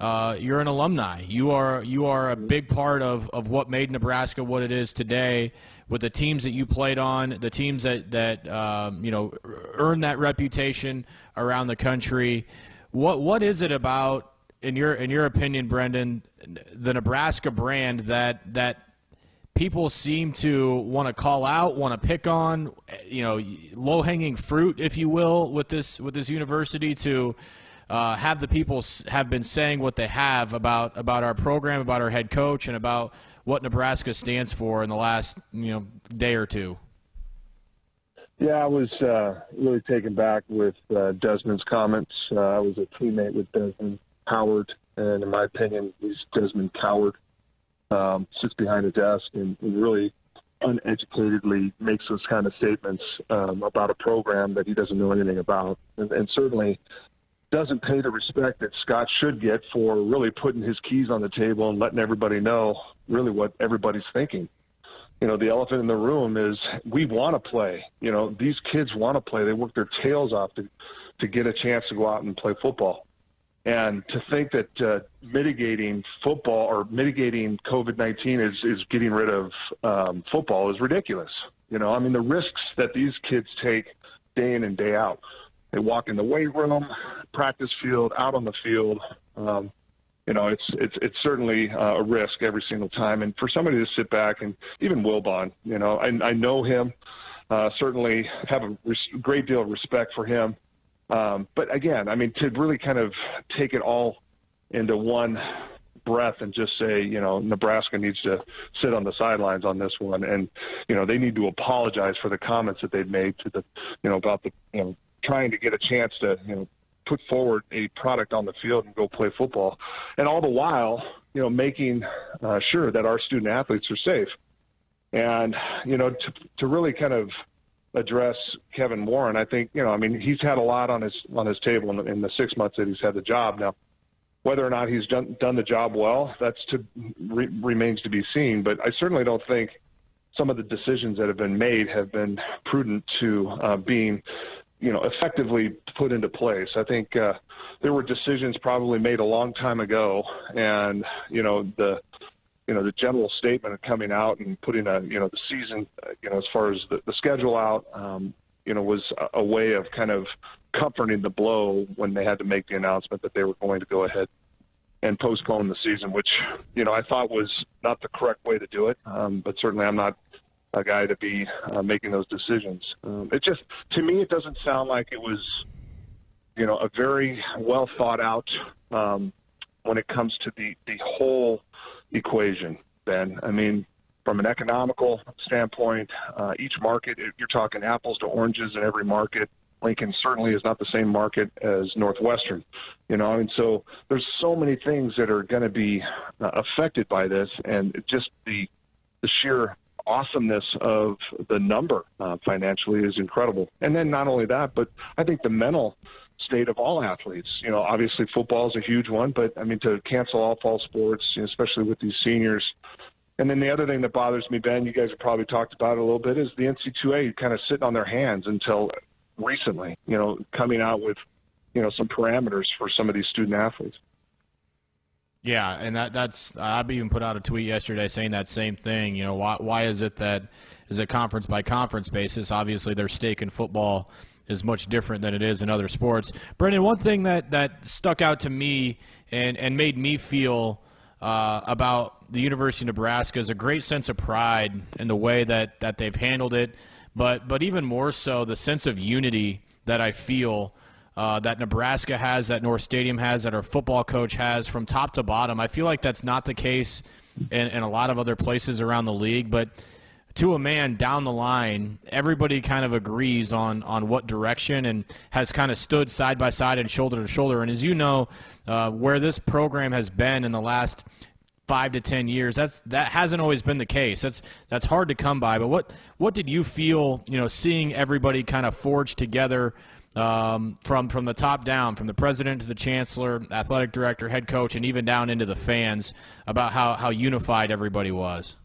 S3: uh, you're an alumni. You are you are a big part of, of what made Nebraska what it is today. With the teams that you played on, the teams that that um, you know earned that reputation around the country. What what is it about in your in your opinion, Brendan, the Nebraska brand that that people seem to want to call out, want to pick on, you know, low hanging fruit, if you will, with this with this university to uh, have the people have been saying what they have about about our program, about our head coach, and about what Nebraska stands for in the last you know day or two.
S6: Yeah, I was uh, really taken back with uh, Desmond's comments. Uh, I was a teammate with Desmond Howard, and in my opinion, he's Desmond Coward. Um, sits behind a desk and, and, really uneducatedly makes those kind of statements um, about a program that he doesn't know anything about, and, and certainly doesn't pay the respect that Scott should get for really putting his keys on the table and letting everybody know really what everybody's thinking. You know, the elephant in the room is we want to play. You know, these kids want to play. They work their tails off to to get a chance to go out and play football. And to think that uh, mitigating football or mitigating COVID 19 is, is getting rid of um, football is ridiculous. You know, I mean, the risks that these kids take day in and day out. They walk in the weight room, practice field, out on the field. Um, you know, it's it's it's certainly uh, a risk every single time. And for somebody to sit back and even Wilbon, you know, I, I know him, uh, certainly have a res- great deal of respect for him. Um, but again, I mean, to really kind of take it all into one breath and just say, you know, Nebraska needs to sit on the sidelines on this one, and you know, they need to apologize for the comments that they've made to the, you know, about the, you know, trying to get a chance to, you know, put forward a product on the field and go play football, and all the while, you know, making uh, sure that our student athletes are safe, and you know, to to really kind of address Kevin Warren. I think you know, I mean, he's had a lot on his on his table in the, in the six months that he's had the job. Now, whether or not he's done done the job well, that's to re, remains to be seen. But I certainly don't think some of the decisions that have been made have been prudent to uh, being, you know, effectively put into place. I think uh, there were decisions probably made a long time ago, and you know the you know the general statement of coming out and putting a you know the season uh, you know as far as the, the schedule out um, you know was a, a way of kind of comforting the blow when they had to make the announcement that they were going to go ahead and postpone the season, which you know I thought was not the correct way to do it. Um, but certainly I'm not a guy to be uh, making those decisions. Um, it just to me it doesn't sound like it was you know a very well thought out um, when it comes to the the whole equation, Ben. I mean, from an economical standpoint, uh, each market, you're talking apples to oranges in every market. Lincoln certainly is not the same market as Northwestern, you know, and so there's so many things that are going to be uh, affected by this, and just the the sheer awesomeness of the number uh, financially is incredible. And then not only that, but I think the mental state of all athletes. You know, obviously football is a huge one, but I mean to cancel all fall sports, you know, especially with these seniors. And then the other thing that bothers me, Ben, you guys have probably talked about it a little bit, is the NC2A kind of sitting on their hands until recently. You know, coming out with you know some parameters for some of these student athletes.
S3: Yeah, and that that's I've even put out a tweet yesterday saying that same thing. You know, why why is it that is a conference by conference basis? Obviously, their stake in football is much different than it is in other sports. Brendan, one thing that that stuck out to me and and made me feel uh, about the University of Nebraska is a great sense of pride in the way that that they've handled it, but but even more so the sense of unity that I feel uh, that Nebraska has, that North Stadium has, that our football coach has from top to bottom. I feel like that's not the case in, in a lot of other places around the league, but to a man down the line, everybody kind of agrees on on what direction and has kind of stood side by side and shoulder to shoulder. And as you know, uh, where this program has been in the last five to ten years, that's that hasn't always been the case. That's that's hard to come by. But what what did you feel? You know, seeing everybody kind of forge together um, from from the top down, from the president to the chancellor, athletic director, head coach, and even down into the fans about how, how unified everybody was.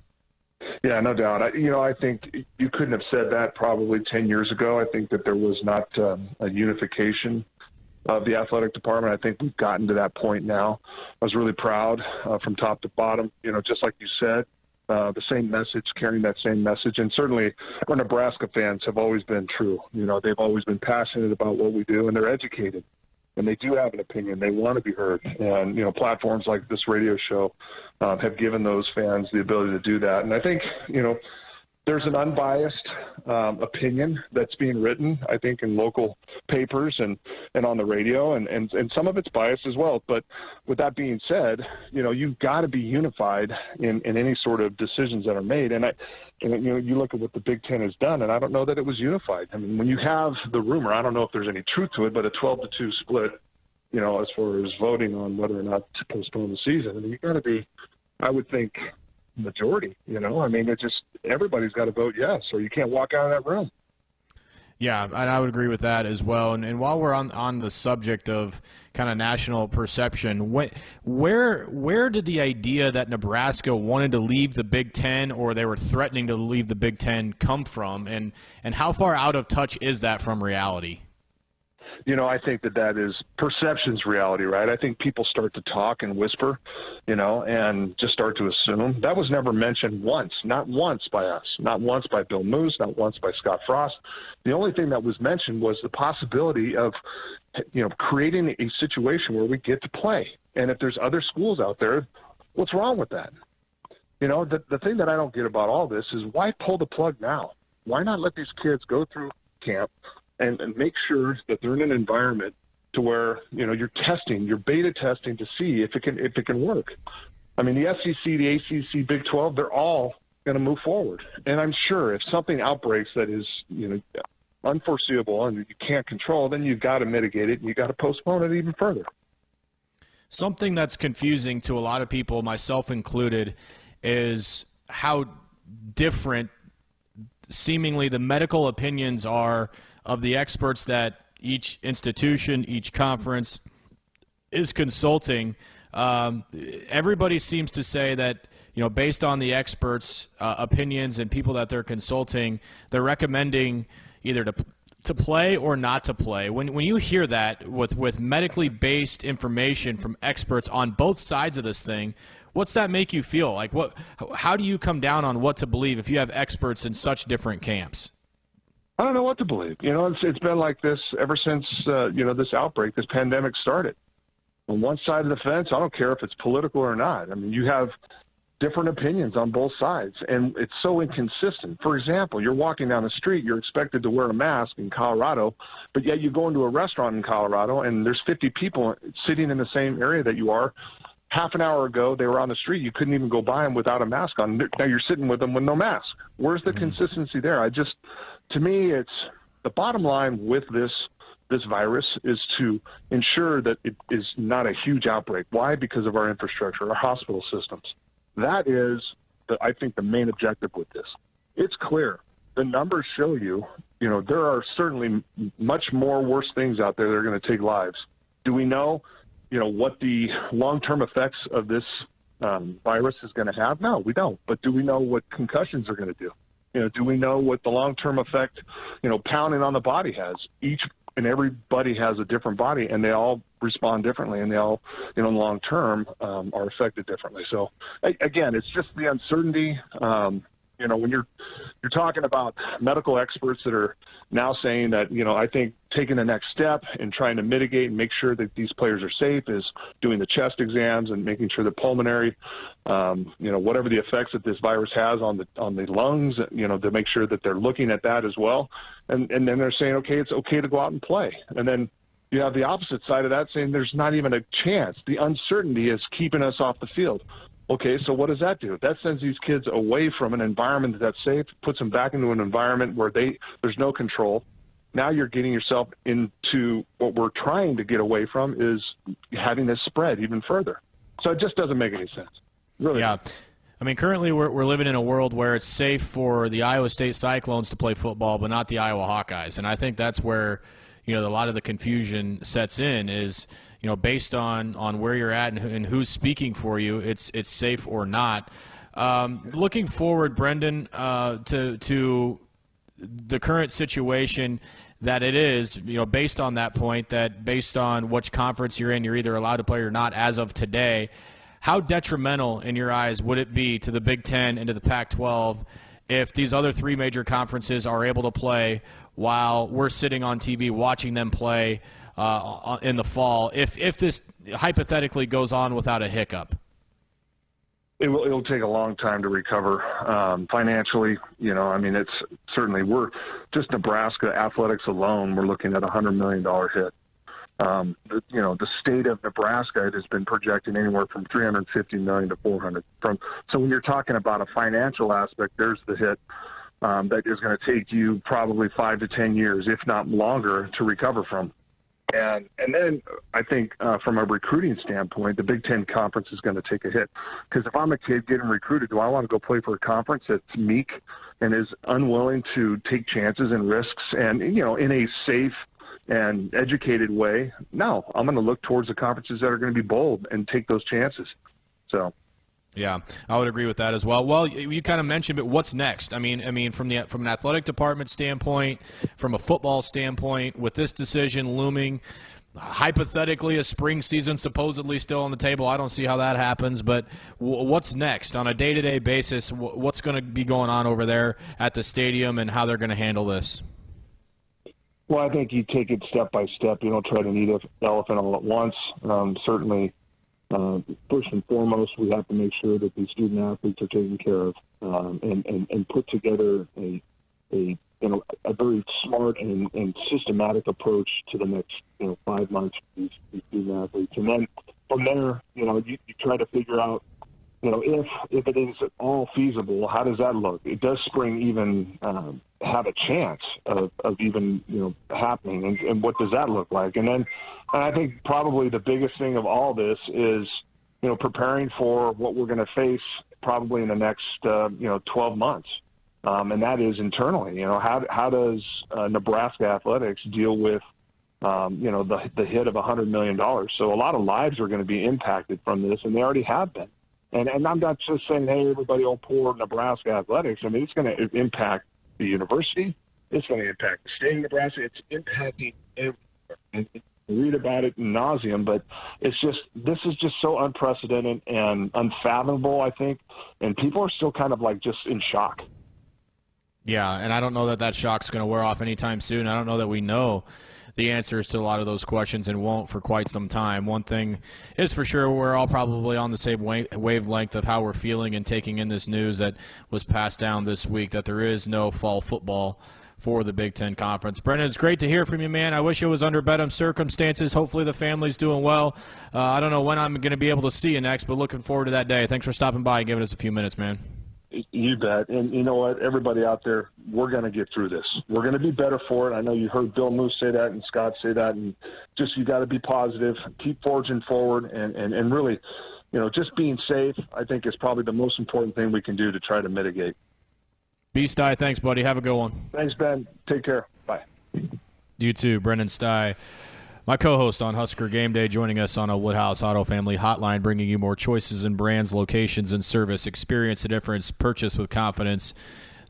S6: Yeah, no doubt. I, you know, I think you couldn't have said that probably 10 years ago. I think that there was not um, a unification of the athletic department. I think we've gotten to that point now. I was really proud uh, from top to bottom, you know, just like you said. Uh, the same message, carrying that same message. And certainly our Nebraska fans have always been true. You know, they've always been passionate about what we do and they're educated and they do have an opinion. They want to be heard. And, you know, platforms like this radio show uh, have given those fans the ability to do that. And I think, you know, there's an unbiased um, opinion that's being written, I think, in local papers and, and on the radio, and, and, and some of it's biased as well. But with that being said, you know, you've got to be unified in, in any sort of decisions that are made. And I, and, you know, you look at what the Big Ten has done, and I don't know that it was unified. I mean, when you have the rumor, I don't know if there's any truth to it, but a 12 to 2 split, you know, as far as voting on whether or not to postpone the season, I mean, you've got to be, I would think, majority. You know, I mean, it just everybody's got to vote yes, or you can't walk out of that room.
S3: Yeah, and I would agree with that as well. And, and while we're on on the subject of kind of national perception, where where did the idea that Nebraska wanted to leave the Big Ten or they were threatening to leave the Big Ten come from, and and how far out of touch is that from reality?
S6: You know, I think that that is perception's reality, right? I think people start to talk and whisper, you know, and just start to assume. That was never mentioned once, not once by us, not once by Bill Moos, not once by Scott Frost. The only thing that was mentioned was the possibility of, you know, creating a situation where we get to play. And if there's other schools out there, what's wrong with that? You know, the, the thing that I don't get about all this is why pull the plug now? Why not let these kids go through camp, and, and make sure that they're in an environment to where you know you're testing, you're beta testing to see if it can if it can work. I mean, the SEC, the ACC, Big 12, they're all going to move forward. And I'm sure if something outbreaks that is you know unforeseeable and you can't control, then you've got to mitigate it and you've got to postpone it even further.
S3: Something that's confusing to a lot of people, myself included, is how different seemingly the medical opinions are of the experts that each institution, each conference is consulting. Um, everybody seems to say that you know, based on the experts' uh, opinions and people that they're consulting, they're recommending either to to play or not to play. When when you hear that with with medically based information from experts on both sides of this thing, what's that make you feel? Like what? How do you come down on what to believe if you have experts in such different camps?
S6: I don't know what to believe. You know, it's it's been like this ever since uh, you know this outbreak, this pandemic started. On one side of the fence, I don't care if it's political or not. I mean, you have different opinions on both sides, and it's so inconsistent. For example, you're walking down the street, you're expected to wear a mask in Colorado, but yet you go into a restaurant in Colorado and there's 50 people sitting in the same area that you are. Half an hour ago, they were on the street. You couldn't even go by them without a mask on. Now you're sitting with them with no mask. Where's the mm-hmm. consistency there? I just to me, it's the bottom line with this this virus is to ensure that it is not a huge outbreak. Why? Because of our infrastructure, our hospital systems. That is, the, I think, the main objective with this. It's clear the numbers show you, you know, there are certainly much more worse things out there that are going to take lives. Do we know, you know, what the long-term effects of this um, virus is going to have? No, we don't. But do we know what concussions are going to do? You know, do we know what the long-term effect, you know, pounding on the body has? Each and everybody has a different body, and they all respond differently, and they all, you know, in the long term, um, are affected differently. So, again, it's just the uncertainty. Um, you know, when you're you're talking about medical experts that are now saying that, you know, I think taking the next step and trying to mitigate and make sure that these players are safe is doing the chest exams and making sure the pulmonary, um, you know, whatever the effects that this virus has on the on the lungs, you know, to make sure that they're looking at that as well. And and then they're saying, okay, it's okay to go out and play. And then you have the opposite side of that saying there's not even a chance. The uncertainty is keeping us off the field. Okay, so what does that do? That sends these kids away from an environment that's safe, puts them back into an environment where they there's no control. Now you're getting yourself into what we're trying to get away from is having this spread even further. So it just doesn't make any sense. Really.
S3: Yeah. I mean, currently we're, we're living in a world where it's safe for the Iowa State Cyclones to play football, but not the Iowa Hawkeyes. And I think that's where, you know, a lot of the confusion sets in is – you know, based on on where you're at and, and who's speaking for you, it's it's safe or not. Um, looking forward, Brendan, uh, to to the current situation that it is, you know, based on that point, that based on which conference you're in, you're either allowed to play or not as of today. How detrimental, in your eyes, would it be to the Big Ten and to the Pac 12 if these other three major conferences are able to play while we're sitting on TV watching them play? Uh, in the fall if if this hypothetically goes on without a hiccup?
S6: It will, it'll take a long time to recover um, financially. You know, I mean, it's certainly we're just Nebraska athletics alone. We're looking at a hundred million dollar hit. Um, the, you know, the state of Nebraska it has been projecting anywhere from 350 million to 400. From so when you're talking about a financial aspect, there's the hit um, that is going to take you probably five to 10 years, if not longer, to recover from. And and then I think uh, from a recruiting standpoint, the Big Ten conference is going to take a hit because if I'm a kid getting recruited, do I want to go play for a conference that's meek and is unwilling to take chances and risks and you know in a safe and educated way? No, I'm going to look towards the conferences that are going to be bold and take those chances. So
S3: yeah, I would agree with that as well. Well, you kind of mentioned, but what's next? I mean, I mean, from the from an athletic department standpoint, from a football standpoint, with this decision looming, hypothetically, a spring season supposedly still on the table. I don't see how that happens. But what's next on a day to day basis? what's going to be going on over there at the stadium, and how they're going to handle this?
S6: Well, I think you take it step by step. You don't try to eat an elephant all at once. Um, certainly uh, first and foremost, we have to make sure that the student athletes are taken care of um, and, and, and put together a, a you know a very smart and, and systematic approach to the next you know five months for these, these student athletes, and then from there, you know, you, you try to figure out you know, if if it is at all feasible, how does that look? It does spring even um, have a chance of, of even you know happening, and, and what does that look like? And then, and I think probably the biggest thing of all this is you know preparing for what we're going to face probably in the next uh, you know 12 months, um, and that is internally. You know, how how does uh, Nebraska athletics deal with um, you know the the hit of a hundred million dollars? So a lot of lives are going to be impacted from this, and they already have been. And and I'm not just saying, hey, everybody will pour Nebraska athletics. I mean, it's going to impact the university. It's going to impact the state of Nebraska. It's impacting everywhere. And read about it in nauseum, but it's just this is just so unprecedented and unfathomable. I think, and people are still kind of like just in shock.
S3: Yeah, and I don't know that that shock's going to wear off anytime soon. I don't know that we know the answers to a lot of those questions and won't for quite some time. One thing is for sure, we're all probably on the same wavelength of how we're feeling and taking in this news that was passed down this week that there is no fall football for the Big Ten Conference. Brendan, it's great to hear from you, man. I wish it was under better circumstances. Hopefully, the family's doing well. Uh, I don't know when I'm going to be able to see you next, but looking forward to that day. Thanks for stopping by and giving us a few minutes, man.
S6: You bet. And you know what? Everybody out there, we're going to get through this. We're going to be better for it. I know you heard Bill Moos say that and Scott say that. And just you got to be positive, keep forging forward, and, and, and really, you know, just being safe, I think, is probably the most important thing we can do to try to mitigate.
S3: B Stai, thanks, buddy. Have a good one.
S6: Thanks, Ben. Take care. Bye.
S3: You too, Brendan Stai. My co host on Husker Game Day, joining us on a Woodhouse Auto Family hotline, bringing you more choices in brands, locations, and service. Experience the difference, purchase with confidence.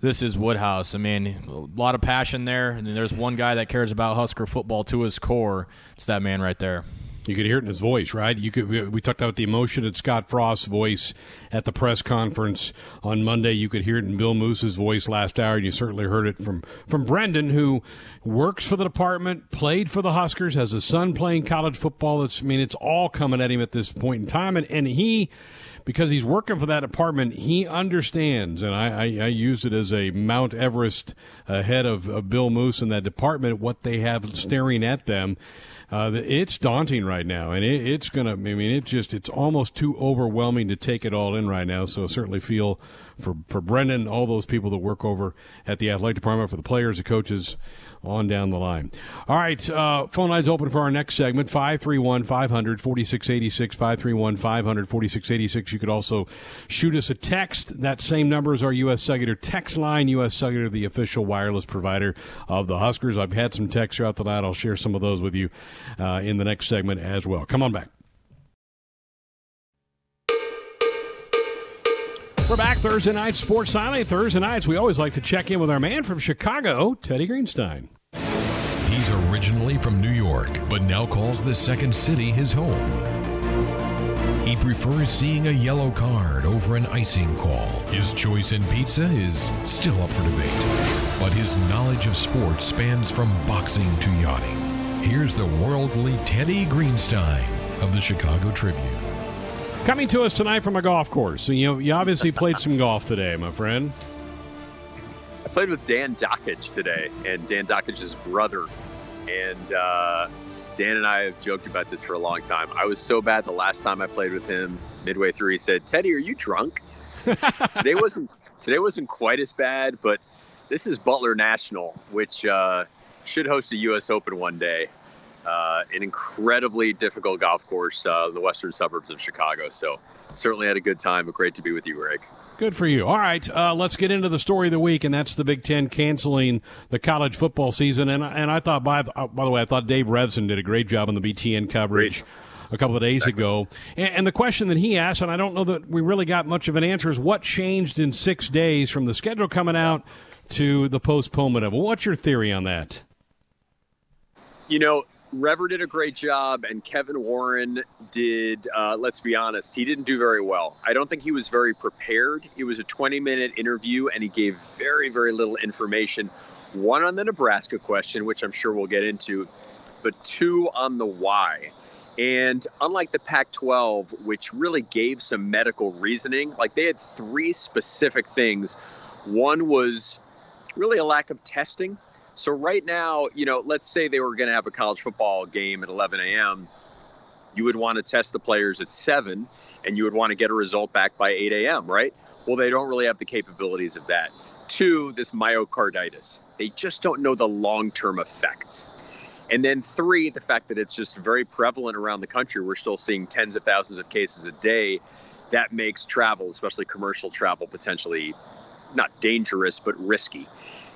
S3: This is Woodhouse. I mean, a lot of passion there. And there's one guy that cares about Husker football to his core. It's that man right there.
S2: You could hear it in his voice, right? You could. We, talked about the emotion in Scott Frost's voice at the press conference on Monday. You could hear it in Bill Moos's voice last hour, and you certainly heard it from from Brendan, who works for the department, played for the Huskers, has a son playing college football. It's, I mean, it's all coming at him at this point in time, and and he because he's working for that department, he understands, and I, I, I use it as a Mount Everest ahead of, of Bill Moose and that department, what they have staring at them uh, it's daunting right now, and it, it's to. I mean, it just it's almost too overwhelming to take it all in right now. So I certainly feel for for Brendan, all those people that work over at the athletic department, for the players, the coaches, on down the line. All right, uh, phone lines open for our next segment 531 500 4686. 531 500 4686. You could also shoot us a text. That same number is our U.S. Cellular text line. U.S. Cellular, the official wireless provider of the Huskers. I've had some texts throughout the night. I'll share some of those with you uh, in the next segment as well. Come on back. We're back Thursday night, Sports Sunday. Thursday nights, we always like to check in with our man from Chicago, Teddy Greenstein.
S1: He's originally from New York, but now calls the second city his home. He prefers seeing a yellow card over an icing call. His choice in pizza is still up for debate, but his knowledge of sports spans from boxing to yachting. Here's the worldly Teddy Greenstein of the Chicago Tribune.
S2: Coming to us tonight from a golf course. So you, you obviously played some golf today, my friend.
S7: I played with Dan Dockage today, and Dan Dockage's brother. And uh, Dan and I have joked about this for a long time. I was so bad the last time I played with him. Midway through, he said, "Teddy, are you drunk?" today wasn't today wasn't quite as bad, but this is Butler National, which uh, should host a U.S. Open one day uh, an incredibly difficult golf course uh, in the western suburbs of Chicago. So certainly had a good time, but great to be with you, Greg.
S2: Good for you. All right, uh, let's get into the story of the week, and that's the Big Ten canceling the college football season. And and I thought, by uh, by the way, I thought Dave Revsine did a great job on the BTN coverage. Great. A couple of days exactly. ago. And, and the question that he asked, and I don't know that we really got much of an answer, is what changed in six days from the schedule coming out to the postponement of it? What's your theory on that?
S7: You know, Rever did a great job, and Kevin Warren did, uh, let's be honest, he didn't do very well. I don't think he was very prepared. It was a 20 minute interview, and he gave very, very little information. One on the Nebraska question, which I'm sure we'll get into, but two on the why. And unlike the Pac 12, which really gave some medical reasoning, like they had three specific things. One was really a lack of testing so right now, you know, let's say they were going to have a college football game at 11 a.m. You would want to test the players at 7, and you would want to get a result back by 8 a.m., right? Well, they don't really have the capabilities of that. Two, this myocarditis. They just don't know the long term effects. And then three, the fact that it's just very prevalent around the country. We're still seeing tens of thousands of cases a day. That makes travel, especially commercial travel, potentially not dangerous, but risky.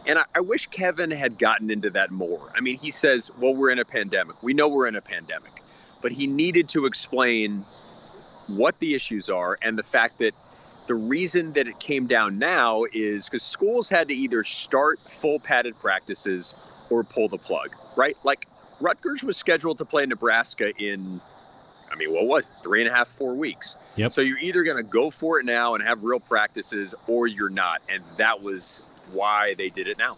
S7: And I, I, wish Kevin had gotten into that more. I mean, he says, well, we're in a pandemic. We know we're in a pandemic. But he needed to explain what the issues are and the fact that the reason that it came down now is because schools had to either start full padded practices or pull the plug, right? Like Rutgers was scheduled to play Nebraska in, I mean, what was it, three and a half, four weeks.
S2: Yep.
S7: So you're either going to go for it now and have real practices or you're not. And that was why they did it now.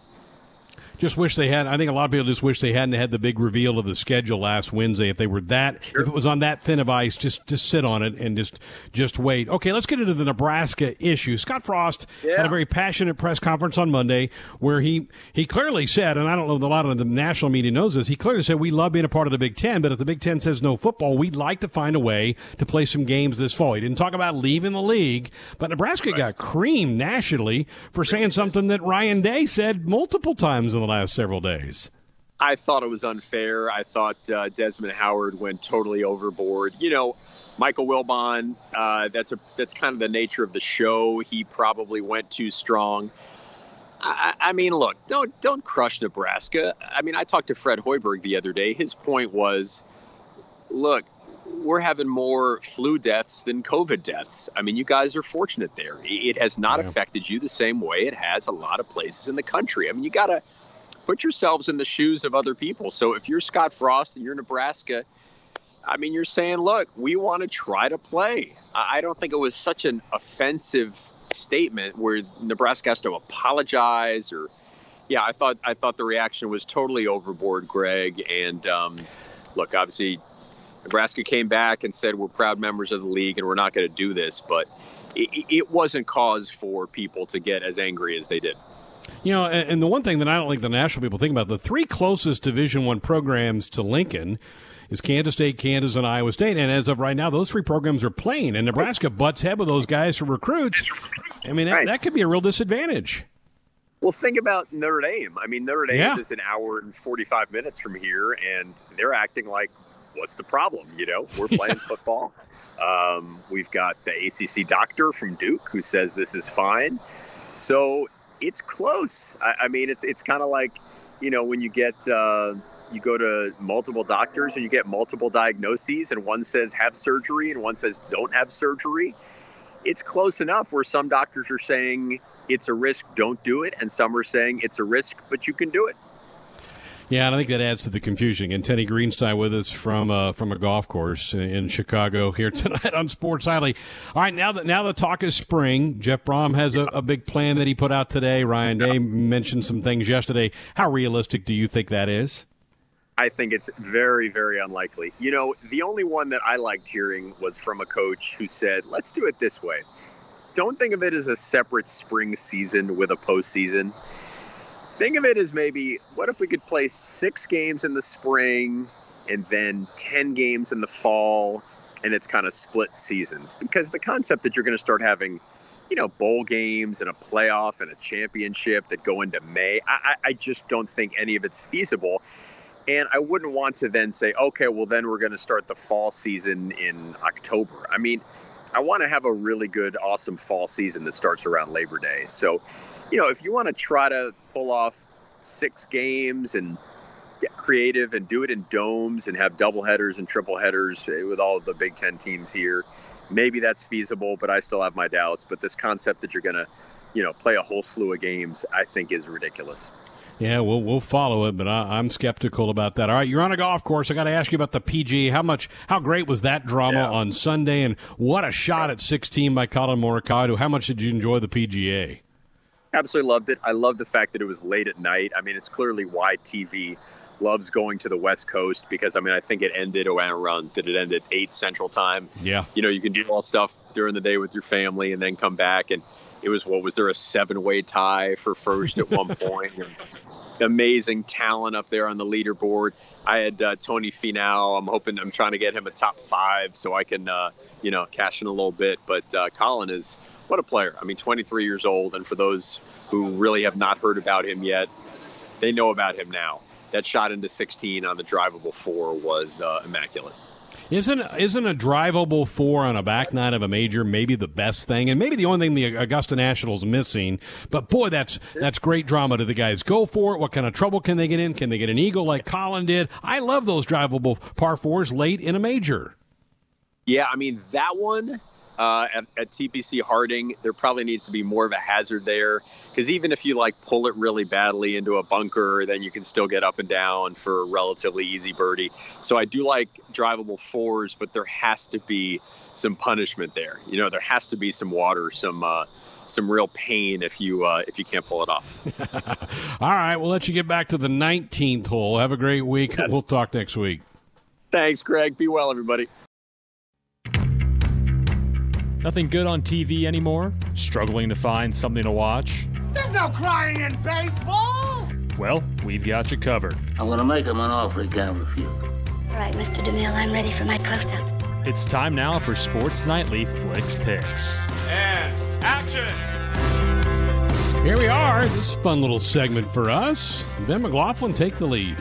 S2: Just wish they had. I think a lot of people just wish they hadn't had the big reveal of the schedule last Wednesday. If they were that, sure. if it was on that thin of ice, just just sit on it and just just wait. Okay, let's get into the Nebraska issue. Scott Frost yeah. had a very passionate press conference on Monday where he he clearly said, and I don't know if a lot of the national media knows this. He clearly said we love being a part of the Big Ten, but if the Big Ten says no football, we'd like to find a way to play some games this fall. He didn't talk about leaving the league, but Nebraska right. got creamed nationally for saying something that Ryan Day said multiple times in the last several days.
S7: I thought it was unfair. I thought uh, Desmond Howard went totally overboard. You know, Michael Wilbon, uh, that's a that's kind of the nature of the show. He probably went too strong. I, I mean, look, don't don't crush Nebraska. I mean, I talked to Fred Hoiberg the other day. His point was, look, we're having more flu deaths than COVID deaths. I mean, you guys are fortunate there. It has not yeah. affected you the same way it has a lot of places in the country. I mean, you got to put yourselves in the shoes of other people. So if you're Scott Frost and you're Nebraska, I mean, you're saying, look, we want to try to play. I don't think it was such an offensive statement where Nebraska has to apologize or. Yeah, I thought I thought the reaction was totally overboard, Greg. And um, look, obviously, Nebraska came back and said we're proud members of the league and we're not going to do this, but it, it, wasn't cause for people to get as angry as they did.
S2: You know, and, and the one thing that I don't think the national people think about the three closest Division One programs to Lincoln is Kansas State, Kansas, and Iowa State. And as of right now, those three programs are playing, and Nebraska butts head with those guys for recruits. I mean, right. that, that, could be a real disadvantage.
S7: Well, think about Notre Dame. I mean, Notre Dame yeah. is an hour and 45 minutes from here, and they're acting like, what's the problem? You know, we're playing football. Um, we've got the ACC doctor from Duke who says this is fine. So it's close. I, I mean, it's it's kind of like, you know, when you get uh, you go to multiple doctors and you get multiple diagnoses, and one says have surgery and one says don't have surgery. It's close enough where some doctors are saying it's a risk, don't do it, and some are saying it's a risk, but you can do it.
S2: Yeah, and I think that adds to the confusion. And Teddy Greenstein with us from uh, from a golf course in Chicago here tonight on Sports Nightly. All right, now that now the talk is spring. Jeff Brohm has a, a big plan that he put out today. Ryan Day mentioned some things yesterday. How realistic do you think that is?
S7: I think it's very, very unlikely. You know, the only one that I liked hearing was from a coach who said, let's do it this way. Don't think of it as a separate spring season with a postseason. Think of it as maybe what if we could play six games in the spring and then 10 games in the fall and it's kind of split seasons? Because the concept that you're going to start having you know, bowl games and a playoff and a championship that go into May. I, I, just don't think any of it's feasible. And I wouldn't want to then say, okay, well, then we're going to start the fall season in October. I mean, I want to have a really good, awesome fall season that starts around Labor Day. So, you know, if you want to try to pull off six games and get creative and do it in domes and have double headers and triple headers eh, with all of the Big Ten teams here, maybe that's feasible, but I still have my doubts. But this concept that you're going to, you know, play a whole slew of games, I think is ridiculous.
S2: Yeah, we'll we'll follow it, but I, am skeptical about that. All right, you're on a golf course. I got to ask you about the PGA. How much? How great was that drama yeah. on Sunday? And what a shot at 16 by Collin Morikawa. How much did you enjoy the PGA?
S7: Absolutely loved it. I love the fact that it was late at night. I mean, it's clearly why TV loves going to the West Coast because I mean I think it ended around did it end at eight Central Time?
S2: Yeah.
S7: You know, you can do all stuff during the day with your family and then come back and it was what was there a seven way tie for first at one point amazing talent up there on the leaderboard. I had uh, Tony Finau. I'm hoping I'm trying to get him a top five so I can, uh, you know, cash in a little bit. But uh, Collin is what a player. I mean, 23 years old, and for those who really have not heard about him yet, they know about him now. That shot into 16 on the drivable four was uh, immaculate.
S2: Isn't isn't a drivable four on a back nine of a major maybe the best thing, and maybe the only thing the Augusta National's missing? But boy, that's that's great drama to the guys. Go for it. What kind of trouble can they get in? Can they get an eagle like Collin did? I love those drivable par fours late in a major.
S7: Yeah, I mean that one uh, at, at, TPC Harding, there probably needs to be more of a hazard there because even if you like pull it really badly into a bunker, then you can still get up and down for a relatively easy birdie. So I do like drivable fours, but there has to be some punishment there. You know, there has to be some water, some uh, some real pain if you uh, if you can't pull it
S2: off. All right, we'll let you get back to the 19th hole. Have a great week. Yes. We'll talk next week.
S7: Thanks, Greg. Be well, everybody.
S8: Nothing good on TV anymore? Struggling to find something to watch?
S9: There's no crying in baseball!
S8: Well, we've got you covered.
S10: I'm gonna make him an offer he can't refuse.
S11: All right, Mr. DeMille, I'm ready for my close-up.
S8: It's time now for Sports Nightly Flicks Picks.
S12: And action!
S2: Here we are. This fun little segment for us. Ben McLaughlin, take the lead.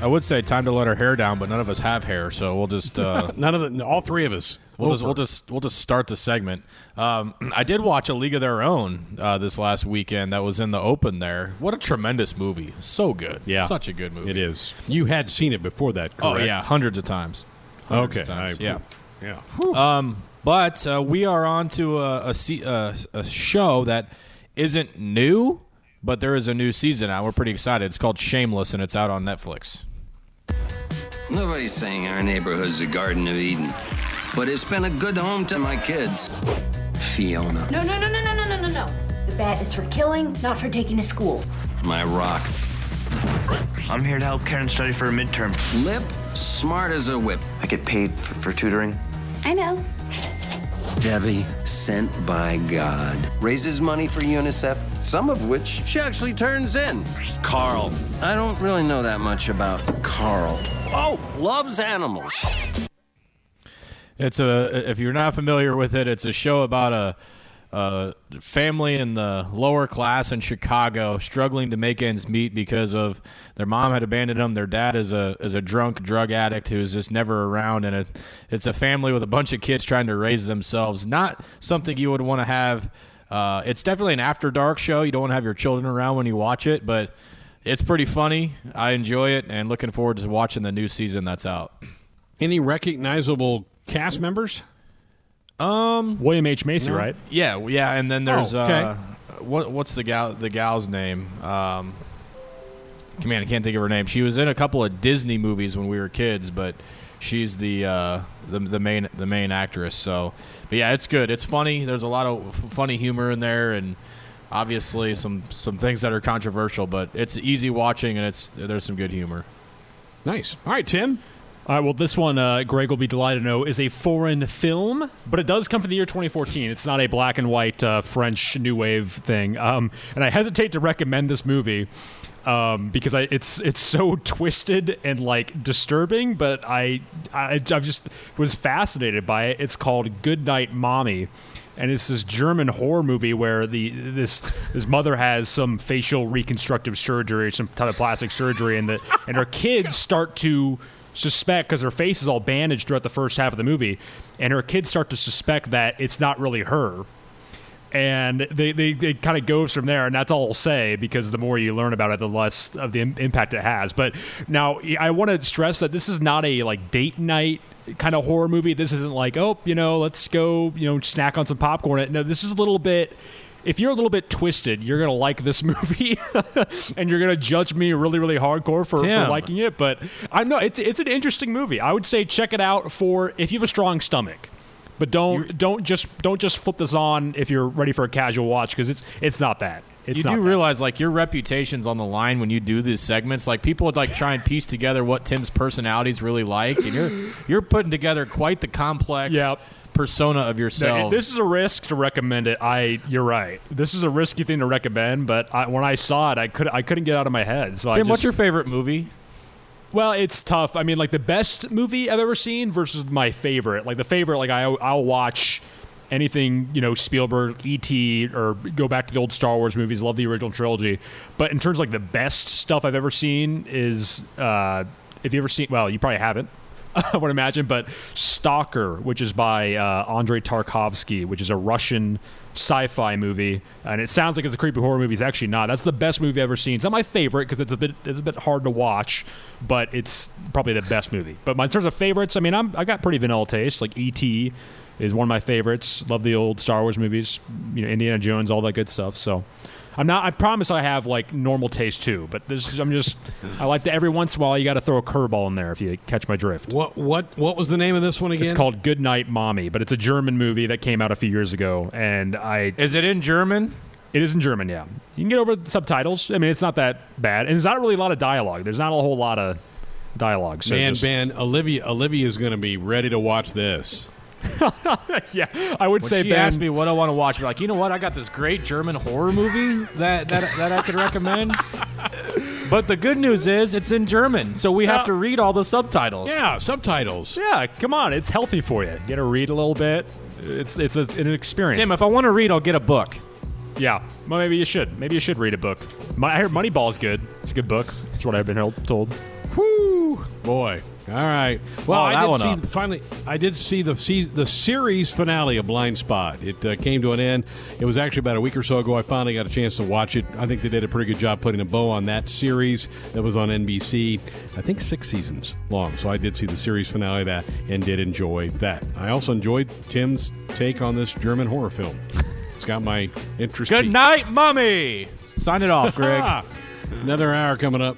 S3: I would say time to let our hair down, but none of us have hair, so we'll just uh...
S2: none of the all three of us
S3: We'll just, we'll just we'll just start the segment. Um, I did watch a League of Their Own uh, this last weekend. That was in the open there. What a tremendous movie! So good.
S2: Yeah.
S3: such a good movie.
S2: It is. You had seen it before that,
S3: Oh
S2: correct?
S3: yeah, hundreds of times. Hundreds
S2: Okay.
S3: of times.
S2: I-
S3: yeah.
S2: Yeah.
S3: Um, but uh, we are on to a, a, se- uh, a show that isn't new, but there is a new season out. We're pretty excited. It's called Shameless, and it's out on Netflix.
S13: Nobody's saying our neighborhood's a Garden of Eden, but it's been a good home to my kids. Fiona.
S14: No, no, no, no, no, no, no, no, The bat is for killing, not for taking to school.
S13: My rock.
S15: I'm here to help Karen study for a midterm.
S13: Lip, smart as a whip.
S15: I get paid for, for tutoring.
S11: I know.
S13: Debbie, sent by God, raises money for UNICEF, some of which she actually turns in. Carl. I don't really know that much about Carl. Oh, loves animals.
S3: It's a if you're not familiar with it, it's a show about a, family in the lower class in Chicago struggling to make ends meet because of their mom had abandoned them. Their dad is a is a drunk drug addict who's just never around, and it, it's a family with a bunch of kids trying to raise themselves. Not something you would want to have. Uh, it's definitely an after dark show. You don't want to have your children around when you watch it, but it's pretty funny. I enjoy it, and looking forward to watching the new season that's out.
S2: Any recognizable cast members?
S3: Um,
S8: William H Macy,
S3: No.
S8: right?
S3: Yeah, yeah, and then there's
S2: Oh, okay.
S3: uh, what what's the gal the gal's name? Um, man, I can't think of her name. She was in a couple of Disney movies when we were kids, but she's the uh, the the main the main actress. So, but yeah, it's good. It's funny. There's a lot of f- funny humor in there, and obviously some some things that are controversial. But it's easy watching, and it's there's some good humor.
S2: Nice. All right, Tim.
S8: All right, well, this one, uh, Greg will be delighted to know, is a foreign film, but it does come from the year 2014. It's not a black and white uh, French New Wave thing. Um, and I hesitate to recommend this movie um, because I, it's it's so twisted and like disturbing, but I, I I just was fascinated by it. It's called Good Night Mommy. And it's this German horror movie where the this this mother has some facial reconstructive surgery, some type of plastic surgery, and the and her kids start to suspect because her face is all bandaged throughout the first half of the movie, and her kids start to suspect that it's not really her. And they, they, they kind of goes from there, and that's all I'll say because the more you learn about it, the less of the im- impact it has. But now I want to stress that this is not a like date night kind of horror movie. This isn't like oh you know let's go you know snack on some popcorn. No, this is a little bit if you're a little bit twisted, you're gonna like this movie, and you're gonna judge me really, really hardcore for, for liking it. But I know it's it's an interesting movie. I would say check it out for if you have a strong stomach. But don't don't just don't just flip this on if you're ready for a casual watch because it's it's not that. It's
S3: you do
S8: that.
S3: realize like your reputation's on the line when you do these segments. Like people would like try and piece together what Tim's personality's really like, and you're you're putting together quite the complex
S8: Yep.
S3: Persona of yourself.
S8: this is a risk to recommend it. I you're right. This is a risky thing to recommend, but I, when I saw it, I could I couldn't get out of my head. So
S3: Tim,
S8: just,
S3: what's your favorite movie?
S8: Well, it's tough. I mean, like the best movie I've ever seen versus my favorite. Like the favorite, like I I'll watch anything you know Spielberg, E.T. or go back to the old Star Wars movies. Love the original trilogy. But in terms of like the best stuff I've ever seen is uh, if you ever seen well, you probably haven't. I would imagine, but Stalker, which is by uh, Andrei Tarkovsky, which is a Russian sci-fi movie, and it sounds like it's a creepy horror movie. It's actually not. That's the best movie I've ever seen. It's not my favorite because it's a bit it's a bit hard to watch, but it's probably the best movie. But my, in terms of favorites, I mean, I'm I got pretty vanilla taste. Like E.T. is one of my favorites. Love the old Star Wars movies, you know, Indiana Jones, all that good stuff. So. I'm not. I promise I have like normal taste too, but this I'm just. I like to every once in a while you got to throw a curveball in there if you catch my drift.
S2: What what what was the name of this one again?
S8: It's called Good Night Mommy, but it's a German movie that came out a few years ago, and I.
S3: Is it in German?
S8: It is in German, yeah. You can get over the subtitles. I mean, it's not that bad, and there's not really a lot of dialogue. There's not a whole lot of dialogue. So
S2: man,
S8: just-
S2: man, Olivia Olivia is going to be ready to watch this.
S8: yeah, I would
S3: When
S8: say
S3: she
S8: Ben.
S3: asked me what I want to watch, like, you know what? I got this great German horror movie that that, that I could recommend. but the good news is it's in German, so we have to read all the subtitles.
S2: Yeah, subtitles.
S8: Yeah, come on, it's healthy for you. Got to read a little bit. It's it's a, an experience.
S3: Tim, if I want to read, I'll get a book.
S8: Yeah, well, maybe you should. Maybe you should read a book. My, I heard Moneyball is good. It's a good book. That's what I've been told.
S2: Whoo, boy. All right. Well,
S3: Oh,
S2: I did see
S3: up.
S2: finally. I did see the se- the series finale of Blindspot. It uh, came to an end. It was actually about a week or so ago. I finally got a chance to watch it. I think they did a pretty good job putting a bow on that series that was on NBC. I think six seasons long. So I did see the series finale of that and did enjoy that. I also enjoyed Tim's take on this German horror film. It's got my interest.
S3: Good night, mummy. Sign it off, Greg.
S2: Another hour coming up.